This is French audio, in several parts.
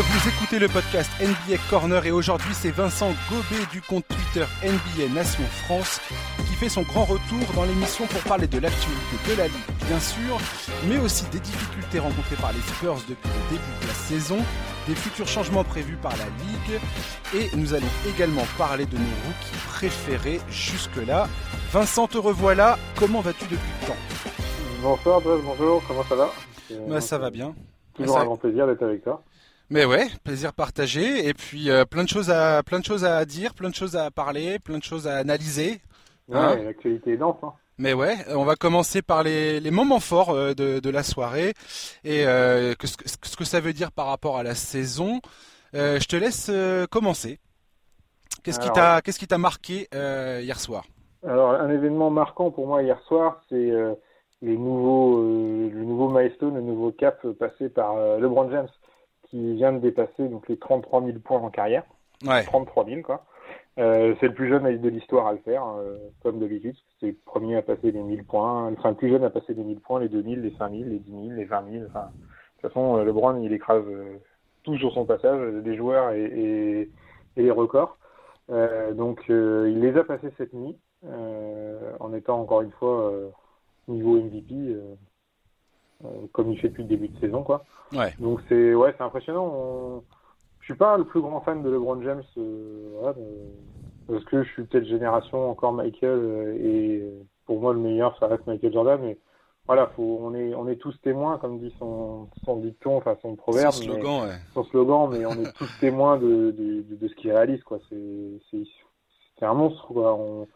vous écoutez le podcast NBA Corner et aujourd'hui c'est Vincent Gobet du compte Twitter NBA Nation France qui fait son grand retour dans l'émission pour parler de l'actualité de la Ligue bien sûr, mais aussi des difficultés rencontrées par les Spurs depuis le début de la saison, des futurs changements prévus par la Ligue et nous allons également parler de nos rookies préférés jusque-là. Vincent te revoilà, comment vas-tu depuis le temps? Bonsoir bonjour, comment ça va? Bah, Ça va bien. Toujours un grand plaisir d'être avec toi. Mais ouais, plaisir partagé et puis euh, plein de choses à plein de choses à dire, plein de choses à parler, plein de choses à analyser. Ouais, hein. l'actualité est dense. Hein. Mais ouais, on va commencer par les, les moments forts euh, de, de, la soirée et euh, que, ce, ce, que ça veut dire par rapport à la saison. je te laisse commencer. Qu'est-ce qui t'a qu'est-ce qui t'a marqué hier soir? Alors un événement marquant pour moi hier soir, c'est le nouveau le nouveau milestone, le nouveau cap passé par LeBron James qui vient de dépasser donc les 33 000 points en carrière. Ouais. 33 000 quoi. Euh, c'est le plus jeune de l'histoire à le faire, euh, comme d'habitude. C'est le premier à passer les 1000 points, enfin le plus jeune à passer les 1000 points, les 2000, les 5000, les 10 000, les 20 000. Enfin, de toute façon, euh, LeBron, il écrase euh, tout sur son passage, les joueurs et, et, et les records. Euh, donc, il les a passés cette nuit, en étant encore une fois niveau MVP. Euh, comme il fait depuis le début de saison, quoi. Ouais. Donc c'est ouais, c'est impressionnant. Je suis pas le plus grand fan de LeBron James, euh, parce que je suis peut-être génération encore Michael euh, et pour moi le meilleur ça reste Michael Jordan, mais voilà, faut, on est on est tous témoins, comme dit son son dicton, enfin son proverbe, son slogan, mais, ouais. son slogan, mais on est tous témoins de, de, de, de ce qu'il réalise, quoi. C'est un monstre, quoi. On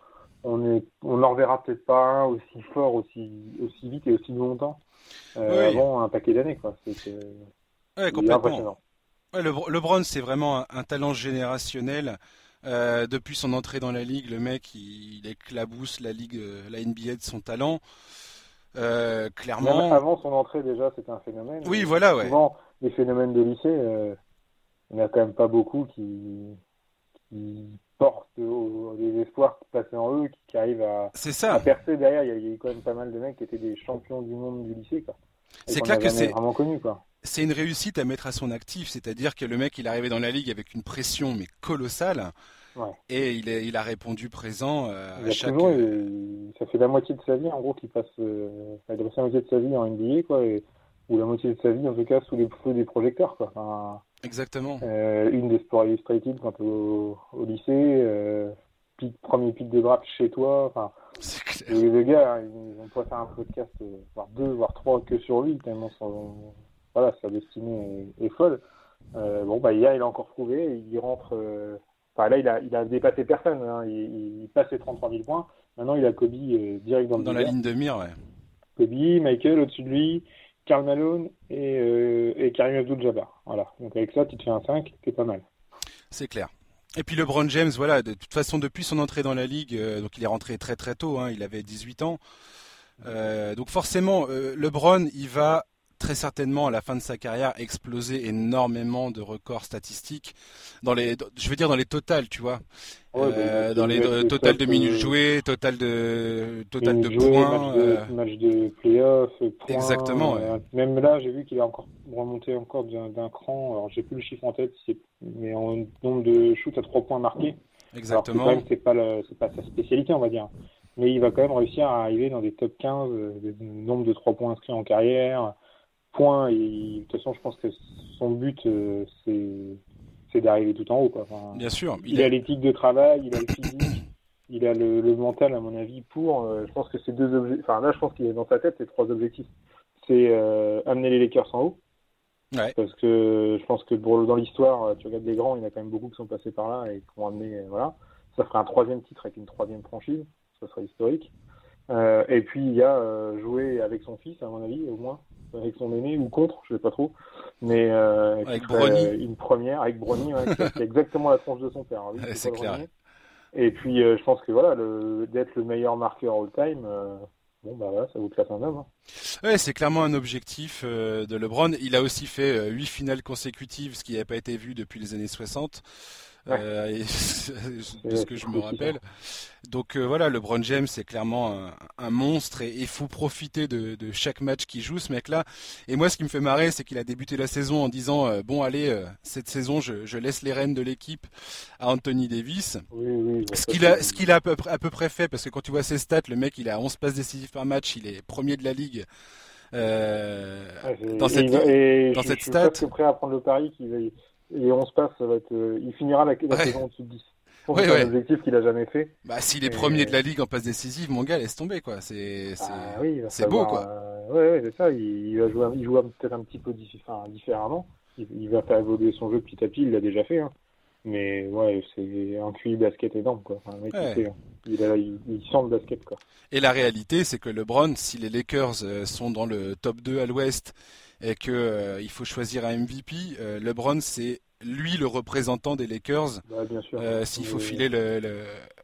on est on n'en reverra peut-être pas un aussi fort, aussi aussi vite et aussi longtemps euh, oui. avant un paquet d'années. Quoi. C'est, ouais, complètement. Ouais, le, LeBron, c'est vraiment un, un, talent générationnel. Euh, depuis son entrée dans la ligue, le mec, il, il éclabousse la ligue, euh, la NBA de son talent. Euh, clairement. Même avant son entrée, déjà, c'était un phénomène. Oui, voilà, ouais. Souvent, les phénomènes de lycée, il n'y en a quand même pas beaucoup qui, qui portent au, des espoirs placés en eux, qui, qui arrivent à, ça. à percer derrière. Il y, a, eu quand même pas mal de mecs qui étaient des champions du monde du lycée, quoi. C'est clair que c'est vraiment connu, quoi. C'est une réussite à mettre à son actif, c'est-à-dire que le mec, il est arrivé dans la ligue avec une pression mais colossale. Ouais. Et il, est, il a répondu présent euh, à chaque. Toujours, il, ça fait la moitié de sa vie, en gros, qu'il passe. Euh, la moitié de sa vie en NBA, quoi, et, ou la moitié de sa vie, en tout cas, sous les feux des projecteurs, quoi. Enfin, Exactement. Euh, une des Sports Illustrated quand au, au lycée, euh, pic, premier pic de draft chez toi. Enfin, c'est clair. Et les gars, ils, on pourrait faire un podcast, euh, voire deux, voire trois que sur lui, tellement son, voilà, sa destinée est, est folle. Euh, bon, bah, hier, il a encore prouvé, il rentre, euh, enfin, là, il a, il a dépassé personne, hein, il, il, passe les 33 000 points. Maintenant, il a Kobe euh, direct dans le Dans la ligne de mire, ouais. Kobe, Michael au-dessus de lui, Karl Malone et, euh, et Karim Abdul-Jabbar. Voilà. Donc, avec ça, tu te fais un 5, c'est pas mal. C'est clair. Et puis LeBron James, voilà, de toute façon, depuis son entrée dans la ligue, euh, donc il est rentré très très tôt, hein, il avait 18 ans. Euh, donc forcément, euh, LeBron, il va très certainement à la fin de sa carrière exploser énormément de records statistiques dans les, je veux dire dans les totals, tu vois, Ouais, euh, bah, dans les c'est- total de minutes jouées, total de total de jouées, points. match de, euh, match de playoff, points, Exactement, ouais. euh, même là, j'ai vu qu'il a encore remonté encore d'un cran. Alors, j'ai plus le chiffre en tête, mais en nombre de shoots à trois points marqués. exactement. C'est pas le- pas sa spécialité, on va dire. Mais il va quand même réussir à arriver dans des top 15, euh, de nombre de trois points inscrits en carrière, points. Et de toute façon, je pense que son but, euh, c'est d'arriver tout en haut. Quoi. Enfin, Bien sûr. il a l'éthique de travail, il a le physique, il a le, le mental, à mon avis, pour. euh, je pense que c'est deux objectifs. Enfin, là, je pense qu'il est dans sa tête, c'est trois objectifs. C'est euh, amener les Lakers en haut. Ouais. Parce que je pense que pour, dans l'histoire, tu regardes les grands, il y en a quand même beaucoup qui sont passés par là et qui ont amené. voilà. Ça ferait un troisième titre avec une troisième franchise. Ça serait historique. Euh, et puis, il y a euh, jouer avec son fils, à mon avis, au moins. Avec son aîné ou contre, je sais pas trop. Mais euh, Avec Bronny. euh, une première avec Brony, ouais, qui a- exactement la tronche de son père. hein, oui, c'est clair. Et puis, euh, je pense que voilà, d'être le meilleur marqueur all-time, bon, bah voilà, ça vous classe un homme. hein. Ouais, c'est clairement un objectif de LeBron. Il a aussi fait huit finales consécutives, ce qui n'avait pas été vu depuis les années 60. Euh, de ce que je me rappelle. Donc euh, voilà, LeBron James c'est clairement un, monstre et il faut profiter de, chaque match qu'il joue ce mec-là. Et moi, ce qui me fait marrer, c'est qu'il a débuté la saison en disant euh, bon allez, cette saison je, laisse les rênes de l'équipe à Anthony Davis. ce qu'il a, ce qu'il a à peu, à peu, près fait, parce que quand tu vois ses stats, le mec il a 11 passes décisives par match, il est premier de la ligue. dans cette, dans cette stat. Je suis prêt à prendre le pari qu'il va et 11 passes, ça va être, euh, il finira la, saison au-dessus de 10. C'est un objectif qu'il a jamais fait. Bah, s'il est premier de la ligue en passe décisive, mon gars, laisse tomber, quoi. C'est, ah c'est, beau, quoi. Euh, ouais, c'est ça. Il, va jouer, il joue peut-être un petit peu différemment. Il, va faire évoluer son jeu petit à petit. Il l'a déjà fait, hein. Mais ouais, c'est un QI basket énorme, quoi. Enfin, mec, hein. il, il, sent le basket, quoi. Et la réalité, c'est que LeBron, si les Lakers euh, sont dans le top 2 à l'ouest et que euh, il faut choisir un MVP, euh, LeBron c'est lui le représentant des Lakers. Bah, euh, s'il faut filer le,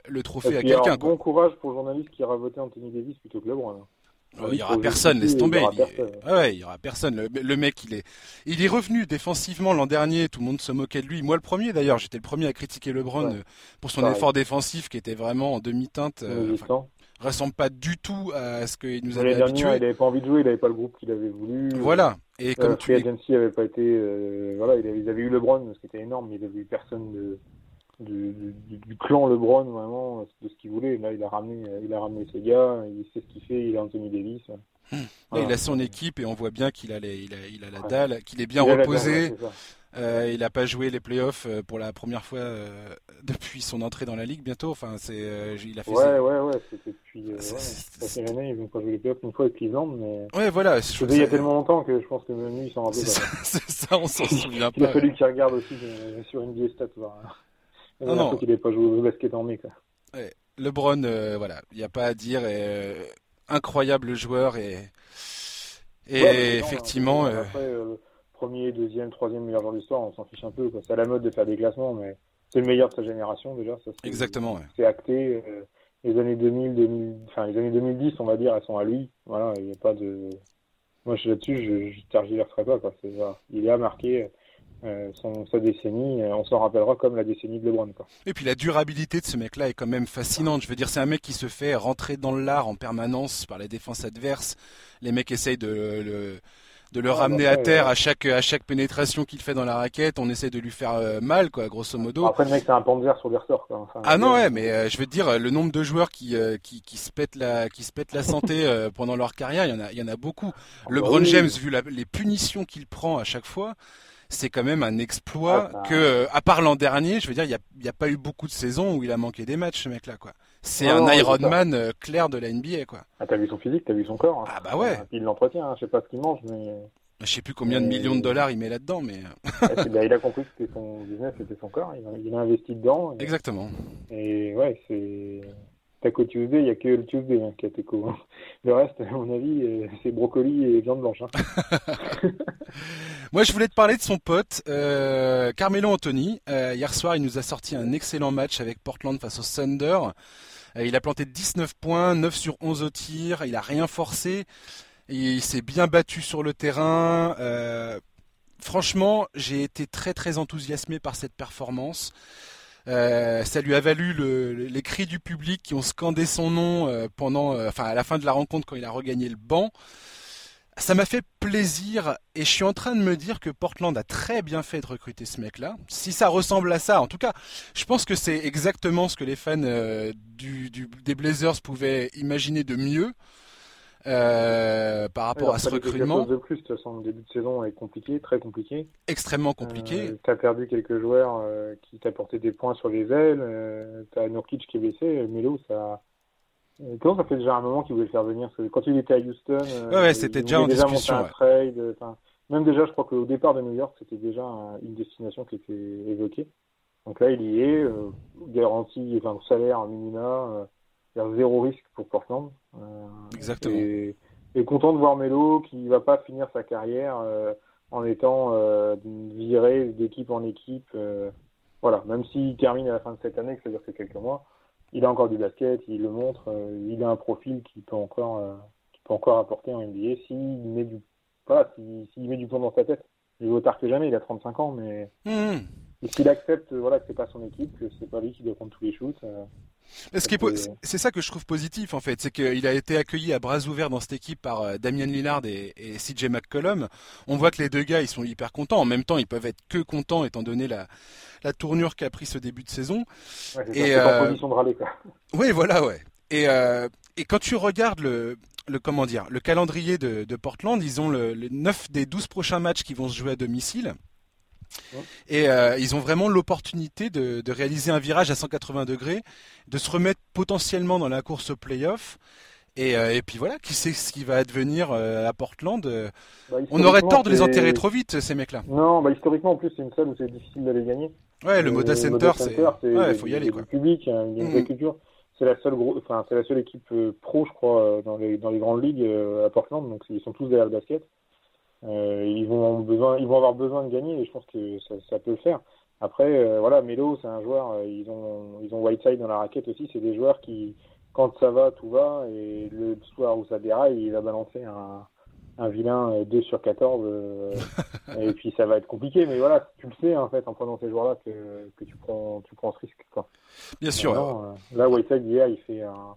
le, trophée à quelqu'un. Bon courage pour le journaliste qui ira voter Anthony Davis plutôt que LeBron. Hein. il y aura personne, laisse tomber. Il y aura, il... ouais, il y aura personne. Le, mec, il est, il est revenu défensivement l'an dernier. Tout le monde se moquait de lui. Moi, le premier d'ailleurs. J'étais le premier à critiquer LeBron pour son effort défensif qui était vraiment en demi-teinte ressemble pas du tout à ce qu'il nous avait habitué. Il avait pas envie de jouer, il avait pas le groupe qu'il avait voulu. Voilà. Et comme euh, tu Agency avait pas été, euh, voilà, ils avaient, eu LeBron, ce qui était énorme, mais il avait eu personne de, du, du, clan LeBron vraiment de ce qu'il voulait. Là, il a ramené, il a ramené ses gars, il sait ce qu'il fait, il a Anthony Davis. Hum. il a son équipe et on voit bien qu'il a, il a, il a la dalle, qu'il est bien reposé. Euh, il n'a pas joué les playoffs euh, pour la première fois euh, depuis son entrée dans la ligue bientôt. Enfin, c'est, il a fait. Ouais, ouais, ouais. C'était depuis. Ouais, ça l'année, ils n'ont pas joué les playoffs une fois avec Cleveland, mais. Ouais, voilà. Je il y a tellement longtemps que je pense que même lui, il s'en rappelle pas. C'est ça, on s'en souvient pas. Il a fallu qu'il regarde aussi sur NBA Stats. Non, non. qu'il n'ait pas joué au basket en mai, quoi. Ouais. LeBron, voilà, il n'y a pas à dire. incroyable joueur et. Et effectivement. Après, premier, deuxième, troisième meilleur joueur de l'histoire, on s'en fiche un peu. C'est à la mode de faire des classements, mais c'est le meilleur de sa génération déjà. Ça, Exactement. C'est acté. Euh, les années 2000, 2000, enfin les années 2010, on va dire, elles sont à lui. Voilà, il n'y a pas de. Moi, je suis là-dessus, je, je tergiverserai pas. Quoi. Il a marqué. Euh, son, sa décennie, on s'en rappellera comme la décennie de LeBron. Quoi. Et puis la durabilité de ce mec-là est quand même fascinante. Je veux dire, c'est un mec qui se fait rentrer dans l'art en permanence par les défenses adverses. Les mecs essayent de le, de le ramener à terre à chaque à chaque pénétration qu'il fait dans la raquette. On essaie de lui faire euh, mal, quoi, grosso modo. Après, le mec, c'est un panzer sur des ressorts. Quoi. ah non, ouais, mais euh, je veux dire, le nombre de joueurs qui euh, qui, qui se pètent la qui se pètent la santé pendant leur carrière, il y en a il y en a beaucoup. Ah bah LeBron James, vu les punitions qu'il prend à chaque fois. C'est quand même un exploit ah, que, à part l'an dernier, je veux dire, il n'y a, y a pas eu beaucoup de saisons où il a manqué des matchs, ce mec-là, quoi. C'est un Ironman euh, clair de la NBA, quoi. Ah, t'as vu son physique, t'as vu son corps. Hein. Ah bah ouais. il l'entretient, hein. je sais pas ce qu'il mange, mais. Je sais plus combien de millions de dollars il met là-dedans, mais. il a compris que c'était son business, c'était son corps. Il a, investi dedans. Exactement. Et ouais, c'est. Taco Tuesday, il n'y a que le Tuesday hein, qui a Taco. Le reste, à mon avis, euh, c'est brocoli et viande blanche. Hein. Moi, je voulais te parler de son pote, euh, Carmelo Anthony. Euh, hier soir, il nous a sorti un excellent match avec Portland face au Thunder. Il a planté 19 points, 9 sur 11 au tir, il a rien forcé, il s'est bien battu sur le terrain. Franchement, j'ai été très très enthousiasmé par cette performance. Euh, ça lui a valu les cris du public qui ont scandé son nom pendant, enfin à la fin de la rencontre quand il a regagné le banc ça m'a fait plaisir et je suis en train de me dire que Portland a très bien fait de recruter ce mec-là. Si ça ressemble à ça, en tout cas, je pense que c'est exactement ce que les fans euh, des Blazers pouvaient imaginer de mieux euh, par rapport à ce recrutement. de plus, de toute façon, le début de saison est compliqué, très compliqué. Extrêmement compliqué. Euh, tu as perdu quelques joueurs qui t'apportaient des points sur les ailes. tu as Nurkic qui est blessé, Melo, ça Comment ça fait déjà un moment qu'il voulait le faire venir? Parce que quand il était à Houston, euh, ouais, c'était déjà en discussion. Un trade, même déjà, je crois qu'au départ de New York, c'était déjà une destination qui était évoquée. Donc là, il y est, euh, garantie, enfin, salaire minima, a zéro risque pour Portland. Euh, Exactement. Et, et, content de voir Melo qui va pas finir sa carrière euh, en étant euh, viré d'équipe en équipe. voilà, même s'il termine à la fin de cette année, c'est-à-dire que c'est quelques mois il a encore du basket, il le montre, il a un profil qui peut encore, qui peut encore apporter en NBA s'il met du, pas, s'il met du plomb dans sa tête. Il est tard que jamais, il a 35 ans, mais mmh. S'il accepte voilà, que c'est pas son équipe, que c'est pas lui qui doit prendre tous les shoots. C'est ça que je trouve positif en fait, c'est qu'il a été accueilli à bras ouverts dans cette équipe par Damien Lillard et, et CJ McCollum. On voit que les deux gars ils sont hyper contents. En même temps, ils peuvent être que contents étant donné la, la tournure qu'a pris ce début de saison. Ouais, et en position de râler quoi. Oui, voilà, ouais. Et, et quand tu regardes le, le comment dire, le calendrier de, Portland, ils ont le, 9 des 12 prochains matchs qui vont se jouer à domicile. Et euh, ils ont vraiment l'opportunité de, réaliser un virage à 180 degrés, de se remettre potentiellement dans la course au playoff. Et, euh, et puis voilà, qui sait ce qui va advenir euh, à Portland bah, On aurait tort de les enterrer trop vite, ces mecs-là. Non, bah, historiquement, en plus, c'est une salle où c'est difficile d'aller gagner. Ouais, le Moda Center, c'est. Ouais, faut y aller. Quoi. public, une vraie mmh. culture c'est la seule gros, enfin c'est la seule équipe pro, je crois, dans les dans les grandes ligues à Portland. Donc ils sont tous derrière le basket. Ils vont besoin, ils vont avoir besoin de gagner et je pense que ça, ça peut le faire. Après, voilà, Melo, c'est un joueur. ils ont ils ont Whiteside dans la raquette aussi. C'est des joueurs qui, quand ça va, tout va. Et le soir où ça déraille, il va balancer un un vilain 2 sur 14 euh, et puis ça va être compliqué mais voilà tu le sais en fait en prenant ces joueurs là que, que tu prends tu prends ce risque quoi. bien sûr euh, là Whiteside hier il fait un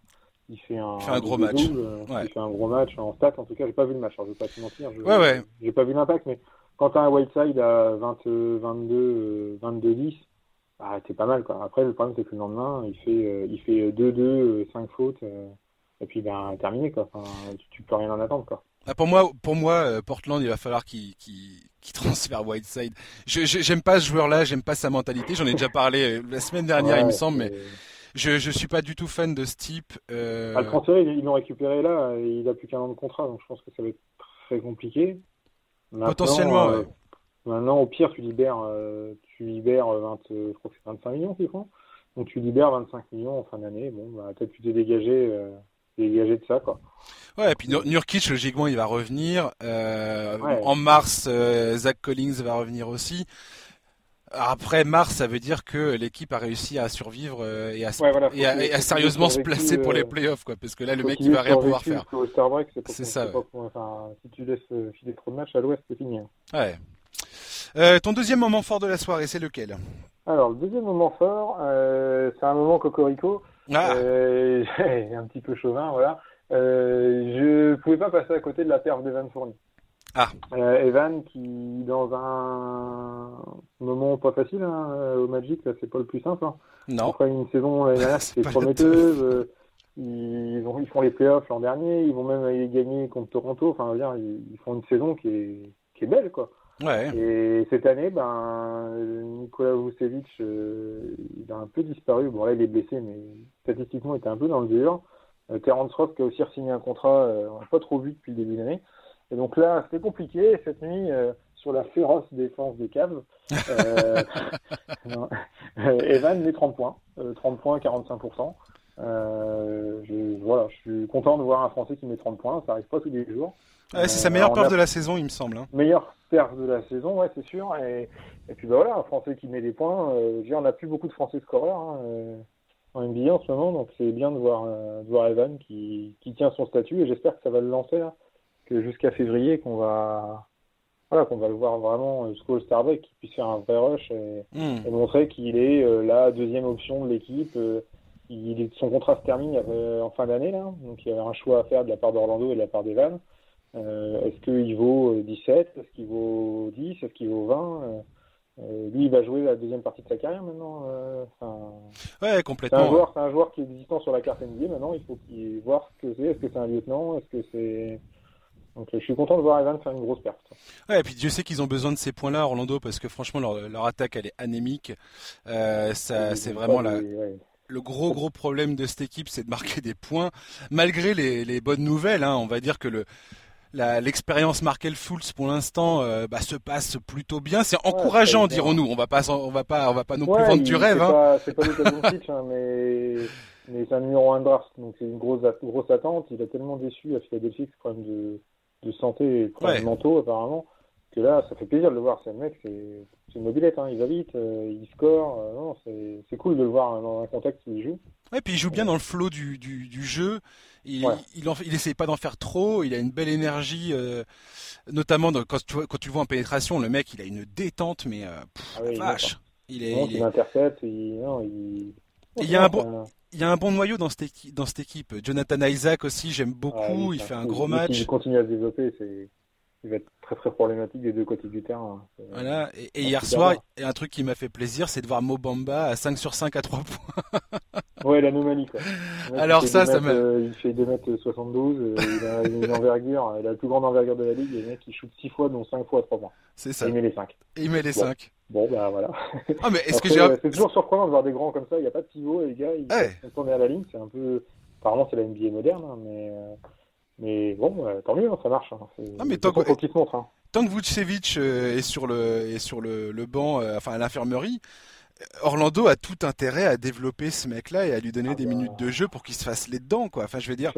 il fait un, il fait un gros match. euh, il fait un gros match en stats. En tout cas j'ai pas vu le match alors je vais pas te mentir. Ouais, ouais. j'ai pas vu l'impact mais quand t'as un Whiteside à 20 22 22 10 bah, c'est pas mal quoi. Après le problème c'est que le lendemain il fait il fait 2 2 5 fautes et puis ben terminé quoi. Enfin, tu, tu peux rien en attendre quoi. Ah, pour moi, pour moi, euh, Portland, il va falloir qu'il qu transfère Whiteside. Je j'aime pas ce joueur-là, j'aime pas sa mentalité. J'en ai déjà parlé euh, la semaine dernière, il me semble, mais je je suis pas du tout fan de ce type. Euh... Ah, le ils l'ont récupéré là. Il a plus qu'un an de contrat, donc je pense que ça va être très compliqué. Potentiellement. Euh, maintenant, au pire, tu libères, tu libères 20, je crois que c'est 25 millions, c'est Donc tu libères 25 millions en fin d'année. Bon, bah, peut-être tu t'es dégagé dégagé de ça quoi. Ouais, et puis Nurkic logiquement il va revenir. Euh, En mars, euh, Zach Collins va revenir aussi. Après mars, ça veut dire que l'équipe a réussi à survivre euh, et à, et à, sérieusement se placer pour les euh, playoffs, quoi. Parce que là, le mec, il va rien pouvoir faire. C'est ça. enfin, si tu laisses filer trop de matchs à l'Ouest, c'est fini. Hein. Ouais. Euh, ton deuxième moment fort de la soirée, c'est lequel? Alors, le deuxième moment fort, euh, c'est un moment cocorico. Ah. Euh, un petit peu chauvin, voilà. Euh, je pouvais pas passer à côté de la perf d'Evan Fournier. Ah. Euh, Evan qui, dans un moment pas facile hein, au Magic, c'est pas le plus simple. Hein. Non. Après une saison qui prometteuse, euh, ils, ils font les playoffs l'an dernier, ils vont même aller gagner contre Toronto. Enfin, dire, ils, font une saison qui est, qui est belle, quoi. Ouais. Et cette année, ben, Nicolas Vucevic, euh, il a un peu disparu. Bon, là, il est blessé, mais statistiquement, il était un peu dans le dur. Euh, Terence Ross, qui a aussi signé un contrat, euh, on n'a pas trop vu depuis le début de l'année. Et donc là, c'était compliqué cette nuit euh, sur la féroce défense des Cavs. Euh, Evan met 30 points, 30 points, 45%. je, voilà, je suis content de voir un Français qui met 30 points. Ça arrive pas tous les jours. c'est sa meilleure perf de la saison, il me semble. Hein. Meilleure perf de la saison, ouais, c'est sûr. Et, et puis bah, voilà, un Français qui met des points. Euh, on n'a plus beaucoup de Français scoreurs hein, euh, en NBA en ce moment, donc c'est bien de voir, euh, de voir Evan qui, qui tient son statut. Et j'espère que ça va le lancer, hein, que jusqu'à février, qu'on va voilà, qu'on va le voir vraiment jusqu'au Star Break, qu'il puisse faire un vrai rush et, hmm. et montrer qu'il est la deuxième option de l'équipe. il, son contrat se termine en fin d'année, là, donc il y avait un choix à faire de la part d'Orlando et de la part d'Evan. Euh, est-ce qu'il vaut 17 Est-ce qu'il vaut 10 Est-ce qu'il vaut 20 euh, lui, il va jouer la deuxième partie de sa carrière maintenant. Euh, ouais, complètement. C'est un joueur, c'est un joueur qui est existant sur la carte NBA. Maintenant, il faut qu'il voit ce que c'est. Est-ce que c'est un lieutenant? Est-ce que c'est donc je suis content de voir Evan faire une grosse perte. Ouais, et puis Dieu sait qu'ils ont besoin de ces points-là, Orlando, parce que franchement leur, leur attaque elle est anémique. Euh, ça, c'est vraiment la, le gros gros problème de cette équipe, c'est de marquer des points, malgré les, les bonnes nouvelles. Hein, on va dire que le l'expérience Markel Fultz pour l'instant euh, bah, se passe plutôt bien. C'est encourageant, dirons-nous. On va pas, on va pas, on va pas non plus vendre du rêve. Hein. C'est pas, pas hein, mais, mais c'est un numéro 1 draft, donc c'est une grosse, grosse attente. Il a tellement déçu à Philadelphie, problème de, de santé et problèmes mentaux apparemment, que là, ça fait plaisir de le voir. C'est un mec, c'est une mobilette. Hein. Il va vite, euh, il score. Euh, non, c'est cool de le voir dans un contexte où il joue. Ouais, puis il joue bien dans le flow du, du, du jeu. Il, il, il essaye pas d'en faire trop. Il a une belle énergie, euh, notamment quand, tu, quand tu vois en pénétration, le mec, il a une détente, mais pff, ah vache. Il est. Il intercepte, il... Non, il... Il y a un bon- Il y a un bon noyau dans cette, équipe, dans cette équipe. Jonathan Isaac aussi, j'aime beaucoup. Il fait un gros match. S'il continue à se développer, il va être très très problématique des deux côtés du terrain. C'est- Voilà. Et, et hier soir, bien. il y a un truc qui m'a fait plaisir, c'est de voir Mobamba à 5 sur 5 à 3 points. Ouais, l'anomalie quoi. Mec, Alors il fait ça, ça m'a- euh, il fait 2m72, euh, il a une envergure, il a la plus grande envergure de la ligue, et le mec il shoot 6 fois, dont 5 fois à 3 points. C'est ça. Il met les 5. Et il met les Bon. 5. Bon, bah voilà. Ah, mais est-ce que j'ai. euh, C'est toujours surprenant de voir des grands comme ça, il n'y a pas de pivot, et les gars, ils Ouais. sont tournés à la ligne, c'est un peu. Apparemment, c'est la NBA moderne, hein, mais. Mais bon, euh, tant mieux, hein, ça marche. Hein. Mais tant que- se montre. Hein. Tant que Vucevic euh, est sur le, est sur le, le banc, euh, enfin à l'infirmerie, Orlando a tout intérêt à développer ce mec-là et à lui donner Ah des bah. minutes de jeu pour qu'il se fasse les dents, quoi. Enfin, je veux dire,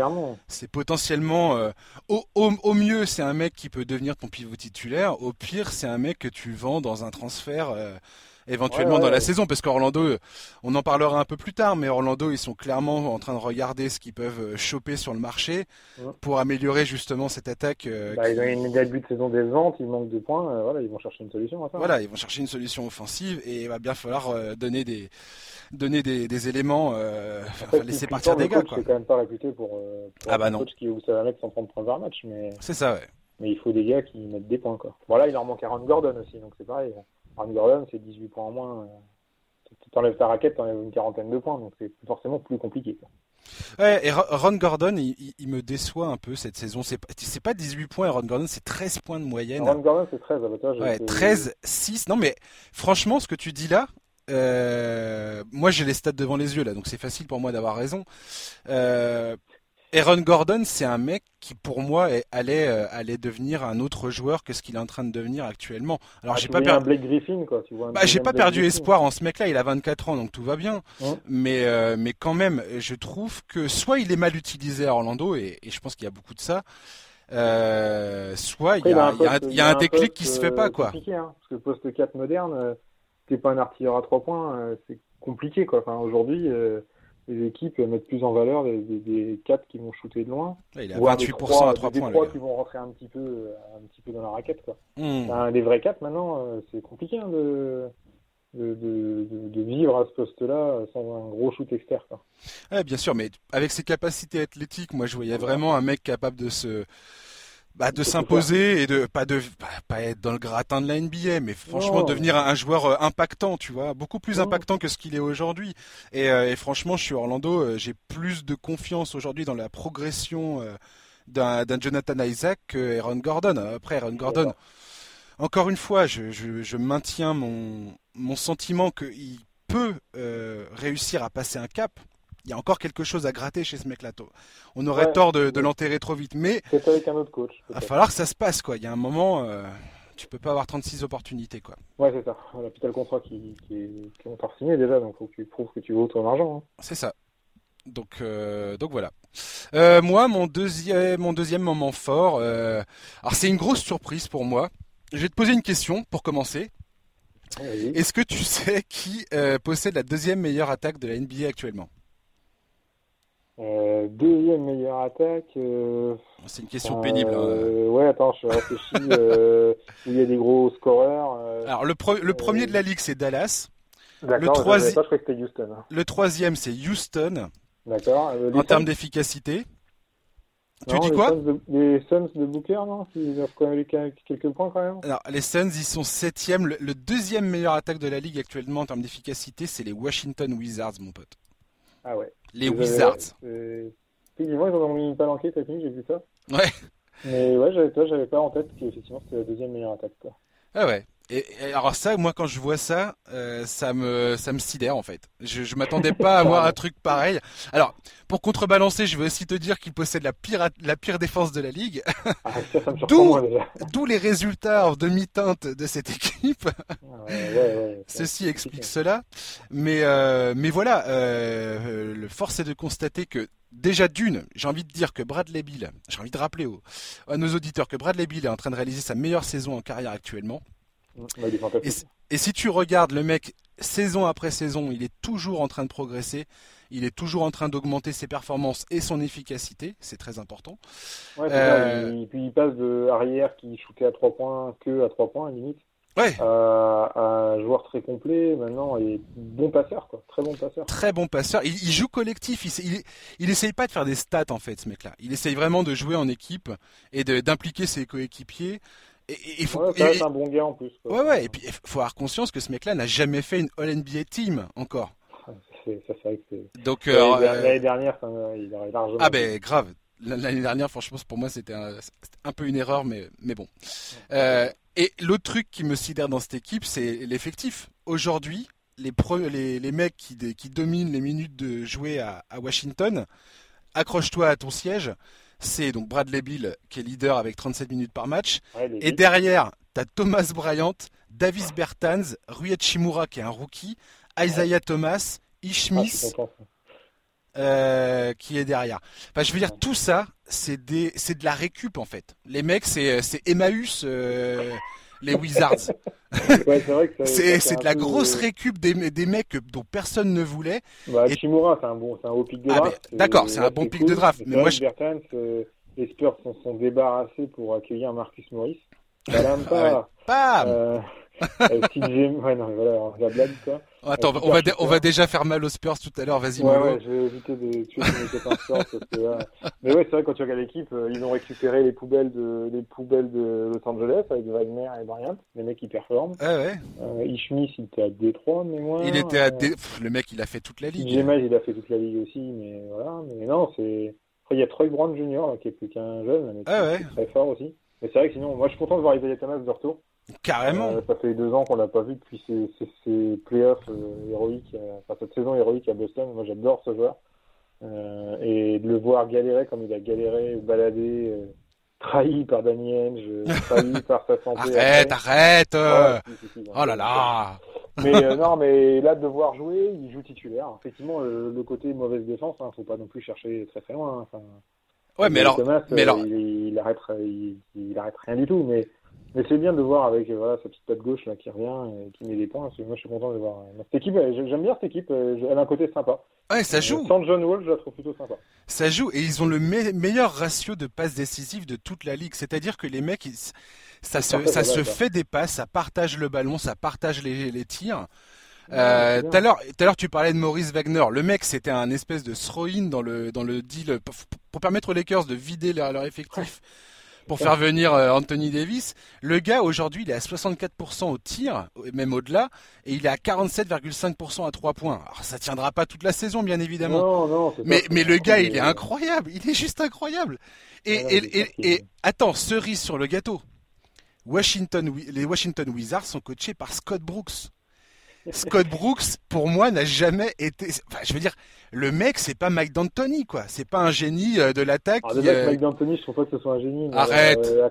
c'est potentiellement, euh, au, au, au mieux, c'est un mec qui peut devenir ton pivot titulaire. Au pire, c'est un mec que tu vends dans un transfert. euh, éventuellement Ouais, ouais, dans la saison parce qu'Orlando euh, on en parlera un peu plus tard mais Orlando ils sont clairement en train de regarder ce qu'ils peuvent euh, choper sur le marché pour améliorer justement cette attaque euh, Bah, qui- Ils ont une début de saison décevante, il manque de points, voilà, ils vont chercher une solution à ça. Voilà, ils vont chercher une solution offensive et il va bien falloir donner des donner des, des éléments, euh, laisser partir des gars. coach, Quoi. c'est quand même pas réputé pour, pour Ah bah un non. coach qui où ça va mettre 130 points par match, mais, C'est ça, ouais. mais il faut des gars qui mettent des points. Quoi. Voilà, il leur manque Aaron Gordon aussi, donc c'est pareil. Gordon, c'est 18 points en moins. euh, Tu t'enlèves ta raquette, t'enlèves une quarantaine de points, donc c'est forcément plus compliqué. Quoi. Ouais, et Ro- Ron Gordon, il, me déçoit un peu cette saison. C'est pas, pas 18 points, Ron Gordon, c'est 13 points de moyenne. Aaron Gordon, c'est 13 à Ouais, 13, 6. Non, mais franchement, ce que tu dis là, euh, moi j'ai les stats devant les yeux là, donc c'est facile pour moi d'avoir raison. Euh, Aaron Gordon, c'est un mec qui pour moi allait, euh, allait devenir un autre joueur que ce qu'il est en train de devenir actuellement. Alors Ah, j'ai pas perdu. Blake Griffin, quoi. Tu vois un Bah, j'ai deuxième pas Blake perdu Griffin. espoir en ce mec-là, il a 24 ans, donc tout va bien. Ouais. Mais, euh, mais quand même, je trouve que soit il est mal utilisé à Orlando, et, et je pense qu'il y a beaucoup de ça, euh, soit il y a, un il y a un, poste- il y a un déclic qui se fait pas, quoi. hein, parce que poste 4 moderne, t'es pas un artilleur à 3 points, c'est compliqué, quoi. Enfin, aujourd'hui, les équipes mettent plus en valeur des, des, des 4 qui vont shooter de loin, Là, il est à voire des 28% trois- à 3 des points. trois le qui vont rentrer un petit peu, euh, un petit peu dans la raquette, quoi. Enfin, les vrais 4 maintenant, euh, c'est compliqué hein, de, de, de, de- vivre à ce poste-là sans un gros shoot externe. Ouais, bien sûr, mais avec ses capacités athlétiques, moi je voyais vraiment un mec capable de se bah, de s'imposer et de pas de bah, pas être dans le gratin de la NBA, mais franchement devenir un, un joueur euh, impactant, tu vois, beaucoup plus impactant que ce qu'il est aujourd'hui. Et, euh, et franchement, je suis Orlando, euh, j'ai plus de confiance aujourd'hui dans la progression d'un Jonathan Isaac que Aaron Gordon. Après Aaron Gordon, encore une fois, je, je, je maintiens mon, mon sentiment qu'il peut réussir à passer un cap. Il y a encore quelque chose à gratter chez ce mec-là. On aurait Ouais. tort de, de l'enterrer trop vite, mais C'est avec un autre coach. il va falloir que ça se passe. Quoi. Il y a un moment, euh, tu peux pas avoir 36 opportunités. Quoi. Ouais, c'est ça. Le contrat qui, qui, est, qui signé déjà, donc faut que tu prouves que tu vaux ton argent. hein. C'est ça. Donc, euh, donc voilà. Euh, moi, mon deuxième, mon deuxième moment fort, alors c'est une grosse surprise pour moi. Je vais te poser une question pour commencer. Est-ce que tu sais qui possède la deuxième meilleure attaque de la NBA actuellement? Euh, deuxième meilleure attaque. Euh, C'est une question euh, pénible. hein. Ouais, attends, je réfléchis. euh, il y a des gros scoreurs. euh, Alors le, pre- le premier de la ligue c'est Dallas. D'accord, troisi- pas, je que Houston. hein. Le troisième c'est Houston D'accord. euh, en termes d'efficacité. Tu Non, dis les quoi? Suns de- Les Suns de Booker, non? Ils doivent quand même quelques quelques points quand même. Alors les Suns ils sont septième. Le, le deuxième meilleure attaque de la ligue actuellement en termes d'efficacité c'est les Washington Wizards mon pote. Ah ouais. Les avez- Wizards. euh, Effectivement, ils en ont mis une palanquée cette nuit, j'ai vu ça. Ouais. Mais ouais, j'avais toi, j'avais pas en tête qu'effectivement c'était la deuxième meilleure attaque. Quoi. Ah ouais. Et, et alors ça, moi quand je vois ça, euh, ça me ça me sidère en fait. Je, je m'attendais pas à voir un truc pareil. Alors pour contrebalancer, je vais aussi te dire qu'il possède la pire la pire défense de la ligue, Ah, D'où- les résultats en demi-teinte de cette équipe. Ah, ouais, ouais, ouais. Ceci explique cela. Mais euh, mais voilà, euh, le force est de constater que déjà d'une, j'ai envie de dire que Bradley Bill, j'ai envie de rappeler aux, à nos auditeurs que Bradley Bill est en train de réaliser sa meilleure saison en carrière actuellement. Il. Et si tu regardes le mec saison après saison, il est toujours en train de progresser, il est toujours en train d'augmenter ses performances et son efficacité, c'est très important. Ouais, Euh, il, puis il passe de arrière qui shootait à 3 points que à 3 points, limite. ouais. un joueur très complet maintenant et bon passeur, quoi. Très bon passeur. Très bon passeur. Il, joue collectif. Il, il, essaye pas de faire des stats, en fait, ce mec-là. Il essaye vraiment de jouer en équipe et d'impliquer ses coéquipiers. Et, il faut, ouais, un bon gars en plus. Ouais, ouais. Et puis, il faut avoir conscience que ce mec-là n'a jamais fait une All-NBA team encore. Ça, c'est Donc, euh, l'année dernière, il a largement. Ah, ben, grave. L'année dernière, franchement, pour moi, c'était un, peu une erreur, mais, mais bon. Euh, et l'autre truc qui me sidère dans cette équipe, c'est l'effectif. Aujourd'hui, les, les, les, mecs qui, qui, dominent les minutes de jouer à, à Washington, accroche-toi à ton siège c'est donc Bradley Bill qui est leader avec 37 minutes par match. et derrière, tu as Thomas Bryant, Davis Bertans, Rui Chimura qui est un rookie, Isaiah Thomas, Ishmis ah, euh, qui est derrière. Enfin, je veux dire, tout ça, c'est de la récup en fait. Les mecs, c'est Emmaüs. Euh, les Wizards. c'est de la grosse récup des, des, mecs dont personne ne voulait. Bah, et... c'est un, bon, un haut pic de ah, draft. D'accord, c'est un bon pic de draft. Mais moi, je... Euh, les Spurs sont, sont, débarrassés pour accueillir Marcus Morris. Pas. Ah euh, euh, ouais, non, voilà, la blague, quoi. Attends, on va, on va déjà faire mal aux Spurs tout à l'heure, vas-y. Ouais, ouais, je vais éviter de tuer mes copains Spurs. Parce que, ouais. Mais ouais, c'est vrai, quand tu regardes l'équipe, euh, ils ont récupéré les poubelles de, les poubelles de Los Angeles avec Wagner et Bryant, les mecs qui performent. Ouais, ouais. Euh, Ishmis, il était à Détroit, mais moi. Il était à Détroit. Le mec, il a fait toute la ligue. James, il a fait toute la ligue aussi, mais voilà. Mais non, c'est. Après, il y a Troy Brown Jr., là, qui est plus qu'un jeune, mais ah, ouais. très fort aussi. Mais c'est vrai que sinon, moi, je suis content de voir Isaiah Thomas de retour. Carrément. Euh, ça fait deux ans qu'on l'a pas vu depuis ces, playoffs euh, héroïques, euh, enfin cette saison héroïque à Boston. Moi, j'adore ce joueur. et de le voir galérer comme il a galéré, balader, trahi par Danny Henge, trahi par sa santé. Arrête, arrête Oh là là mais non, mais là de voir jouer, il joue titulaire. Effectivement, le, côté mauvaise défense, hein, faut pas non plus chercher très très loin. Hein. Ouais, mais alors, mais alors... Il, il, arrête, il, il, arrête rien du tout. Mais mais c'est bien de voir avec voilà, sa petite patte gauche là, qui revient et qui met des points. Moi, je suis content de voir. Cette équipe, j'aime bien cette équipe. Elle a un côté sympa. Ouais, ça joue. Sans John Wall, je la trouve plutôt sympa. Ça joue et ils ont le meilleur ratio de passes décisives de toute la ligue. C'est-à-dire que les mecs, ça se, ça se fait des passes, ça partage le ballon, ça partage les, les tirs. Euh, tout à l'heure, tu parlais de Maurice Wagner. Le mec, c'était un espèce de throw-in dans le dans le deal pour, pour permettre aux Lakers de vider leur, leur effectif pour faire venir euh, Anthony Davis. Le gars aujourd'hui, il est à 64% au tir, même au-delà, et il est à 47,5% à 3 points. Alors ça tiendra pas toute la saison, bien évidemment. Non, non, mais mais le gars, il est incroyable. Il est juste incroyable. Et, et, et, et, attends, cerise sur le gâteau. Washington, les Washington Wizards sont coachés par Scott Brooks. Scott Brooks, pour moi, n'a jamais été. Enfin, je veux dire, le mec, c'est pas Mike D'Antoni, quoi. C'est pas un génie euh, de l'attaque. Ah, euh... Mike D'Antoni, je trouve pas que ce soit un génie. Arrête. Euh,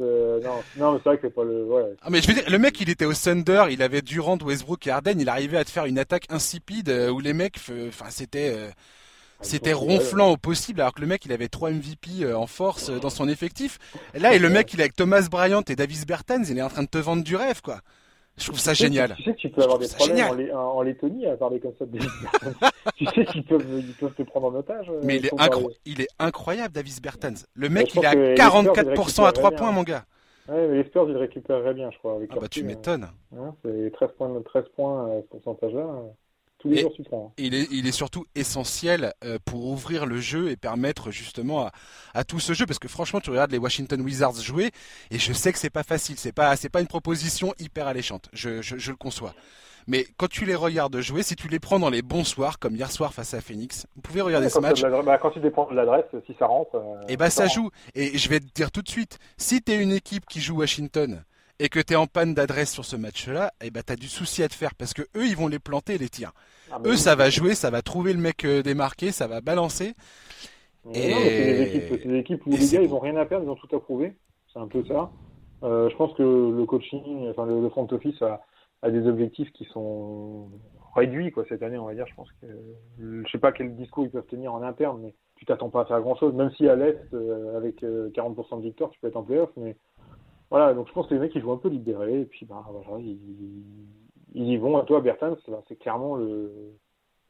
euh, non, non, mais c'est vrai que c'est pas le. Ouais. Ah, mais je veux dire, le mec, il était au Thunder, il avait Durant, Westbrook et Harden, il arrivait à te faire une attaque insipide où les mecs, enfin, c'était. Ah, c'était ronflant au possible, alors que le mec il avait 3 MVP en force dans son effectif. Là, et le mec il est avec Thomas Bryant et Davis Bertans, il est en train de te vendre du rêve quoi. Je trouve ça génial. Tu sais que tu peux avoir des problèmes en, en, Lettonie à parler comme ça de Tu sais qu'ils peuvent, ils peuvent te prendre en otage. Euh, Mais il est, il est incroyable, Davis Bertans. Le mec, il est à 44% à 3 points, mon gars. Ouais, mais les Spurs, ils récupéreraient bien, je crois. Avec ah bah tu hein. m'étonnes. Hein, c'est 13 points, 13 points euh, ce pourcentage-là et, Il est, il est surtout essentiel euh, pour ouvrir le jeu et permettre justement à, tout ce jeu, parce que franchement, tu regardes les Washington Wizards jouer, et je sais que c'est pas facile, c'est pas, c'est pas une proposition hyper alléchante, je, je, le conçois. Mais quand tu les regardes jouer, si tu les prends dans les bons soirs, comme hier soir face à Phoenix, vous pouvez regarder ce match. Bah, quand tu dépends de l'adresse, si ça rentre. et euh, eh bah ça, joue. Et je vais te dire tout de suite, si tu es une équipe qui joue Washington et que tu es en panne d'adresse sur ce match-là, et eh bah t'as du souci à te faire parce que eux ils vont les planter les tirs. Ah, bah Eux, ça va jouer, ça va trouver le mec euh, démarqué, ça va balancer. Et... C'est des, équipes, où les gars, ils ont rien à perdre, ils ont tout à prouver. C'est un peu ça. Euh, je pense que le coaching, enfin le, front office a, des objectifs qui sont réduits quoi cette année, on va dire. Je pense que je sais pas quel discours ils peuvent tenir en interne, mais tu t'attends pas à faire grand chose. Même si à l'est, euh, avec 40% de victoire, tu peux être en playoff, mais voilà. Donc je pense que les mecs ils jouent un peu libérés et puis bah voilà, ils, ils y vont. à toi, Bertans, c'est clairement le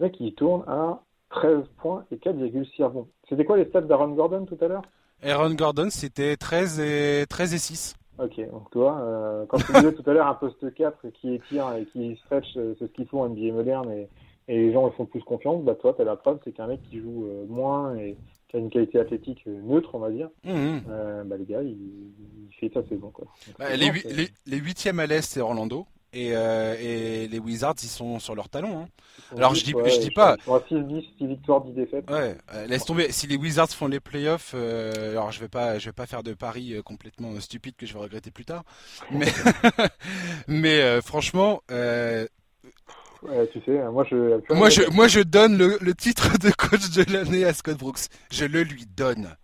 mec qui tourne à 13 points et 4,6 rebonds. C'était quoi les stats d'Aaron Gordon tout à l'heure? Aaron Gordon, c'était 13 et, 13 et 6. Ok, donc toi, euh, quand tu disais tout à l'heure un poste 4 qui étire et qui stretch, euh, c'est ce qu'il faut en NBA moderne et, et les gens ils font plus confiance, bah toi, t'as la preuve, c'est qu'un mec qui joue euh, moins et qui a une qualité athlétique euh, neutre, on va dire, Mhm. euh, bah les gars, il, il fait sa saison quoi. Donc, Bah, c'est les, les, les huitièmes à l'Est, c'est Orlando. Et, euh, et les Wizards, ils sont sur leur talon. Hein. alors, dix, je dis- ouais, je dis pas- sont- Ils sont à 6-10, 6 victoires, 10 défaites. Ouais, euh, laisse tomber. Si les Wizards font les playoffs, euh, alors je vais pas, je vais pas faire de paris euh, complètement stupide que je vais regretter plus tard. Mais, mais euh, franchement, euh, Ouais, tu sais, moi je. moi je, moi je donne le, le titre de coach de l'année à Scott Brooks. Je le lui donne.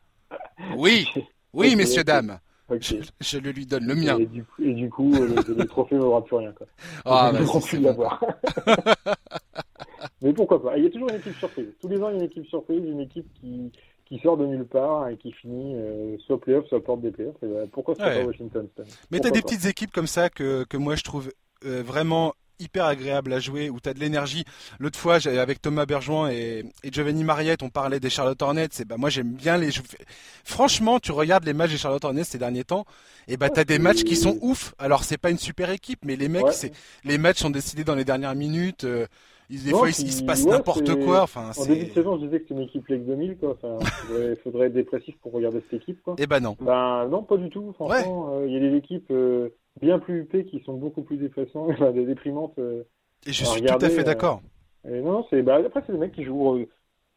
Oui, oui, messieurs dames, je, je le lui donne le mien. Et du, coup- et du coup, euh, le, le trophée n'aura plus rien. Quoi. Ah, bah, plus bon. l'avoir. Mais pourquoi pas Il y a toujours une équipe surprise. Tous les ans, il y a une équipe surprise, une équipe qui, qui sort de nulle part et qui finit euh, soit playoff, soit porte des playoffs. Et, euh, pourquoi c'est Ouais. pas Washington année Mais t'as des petites équipes comme ça que, que moi je trouve euh, vraiment hyper agréables à jouer, où t'as de l'énergie. L'autre fois, avec Thomas Bergeron et, et Giovanni Mariette, on parlait des Charlotte Hornets. Et bah, moi j'aime bien les. Franchement, tu regardes les matchs des Charlotte Hornets ces derniers temps, et bah Ouais, t'as des matchs qui sont ouf. Alors c'est pas une super équipe, mais les mecs, Ouais. c'est les matchs sont décidés dans les dernières minutes. euh, ils- des Non, fois, il, il se passe ouais, n'importe quoi. Enfin, En début de saison, je disais que c'était une équipe League 2000. Quoi. Enfin, faudrait, faudrait être dépressif pour regarder cette équipe. Quoi. Eh ben non. Ben non, pas du tout. Franchement, euh, il y a des équipes euh, bien plus huppées qui sont beaucoup plus enfin, des déprimantes. euh, Et je suis tout à fait euh, d'accord. Non, c'est bah, après c'est des mecs qui jouent, euh,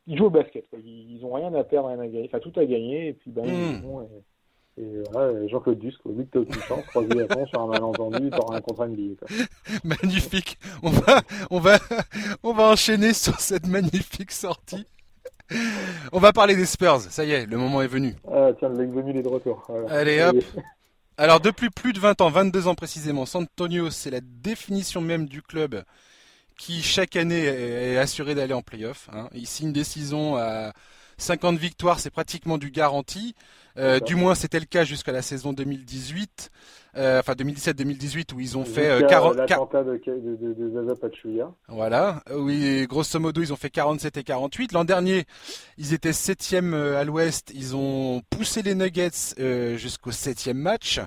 ils jouent au basket. Quoi. Ils, ils ont rien à perdre, rien à gagner. Enfin, tout à gagner et puis ben ils Mm. y vont, Et, et voilà, Jean-Claude Duss, quoi. Vu que t'as aucune chance, croisé à fond sur un malentendu, t'auras un contrat NBA. Quoi. Magnifique. On va, on va, on va enchaîner sur cette magnifique sortie. On va parler des Spurs. Ça y est, le moment est venu. Ah tiens, le mec venu est de retour. Voilà. Allez, hop. Alors, depuis plus de 20 ans, 22 ans précisément, San Antonio, c'est la définition même du club qui, chaque année, est assuré d'aller en playoff. Hein. Il signe des saisons à 50 victoires, c'est pratiquement du garanti. Euh, du moins, c'était le cas jusqu'à la saison 2018, euh, enfin 2017-2018, où ils ont fait euh, Jusqu'à 40, l'attentat de, de, de, de Zaza Pachulia. Voilà, oui, grosso modo, ils ont fait 47 et 48. L'an dernier, ils étaient septième euh, à l'Ouest. Ils ont poussé les Nuggets jusqu'au septième match,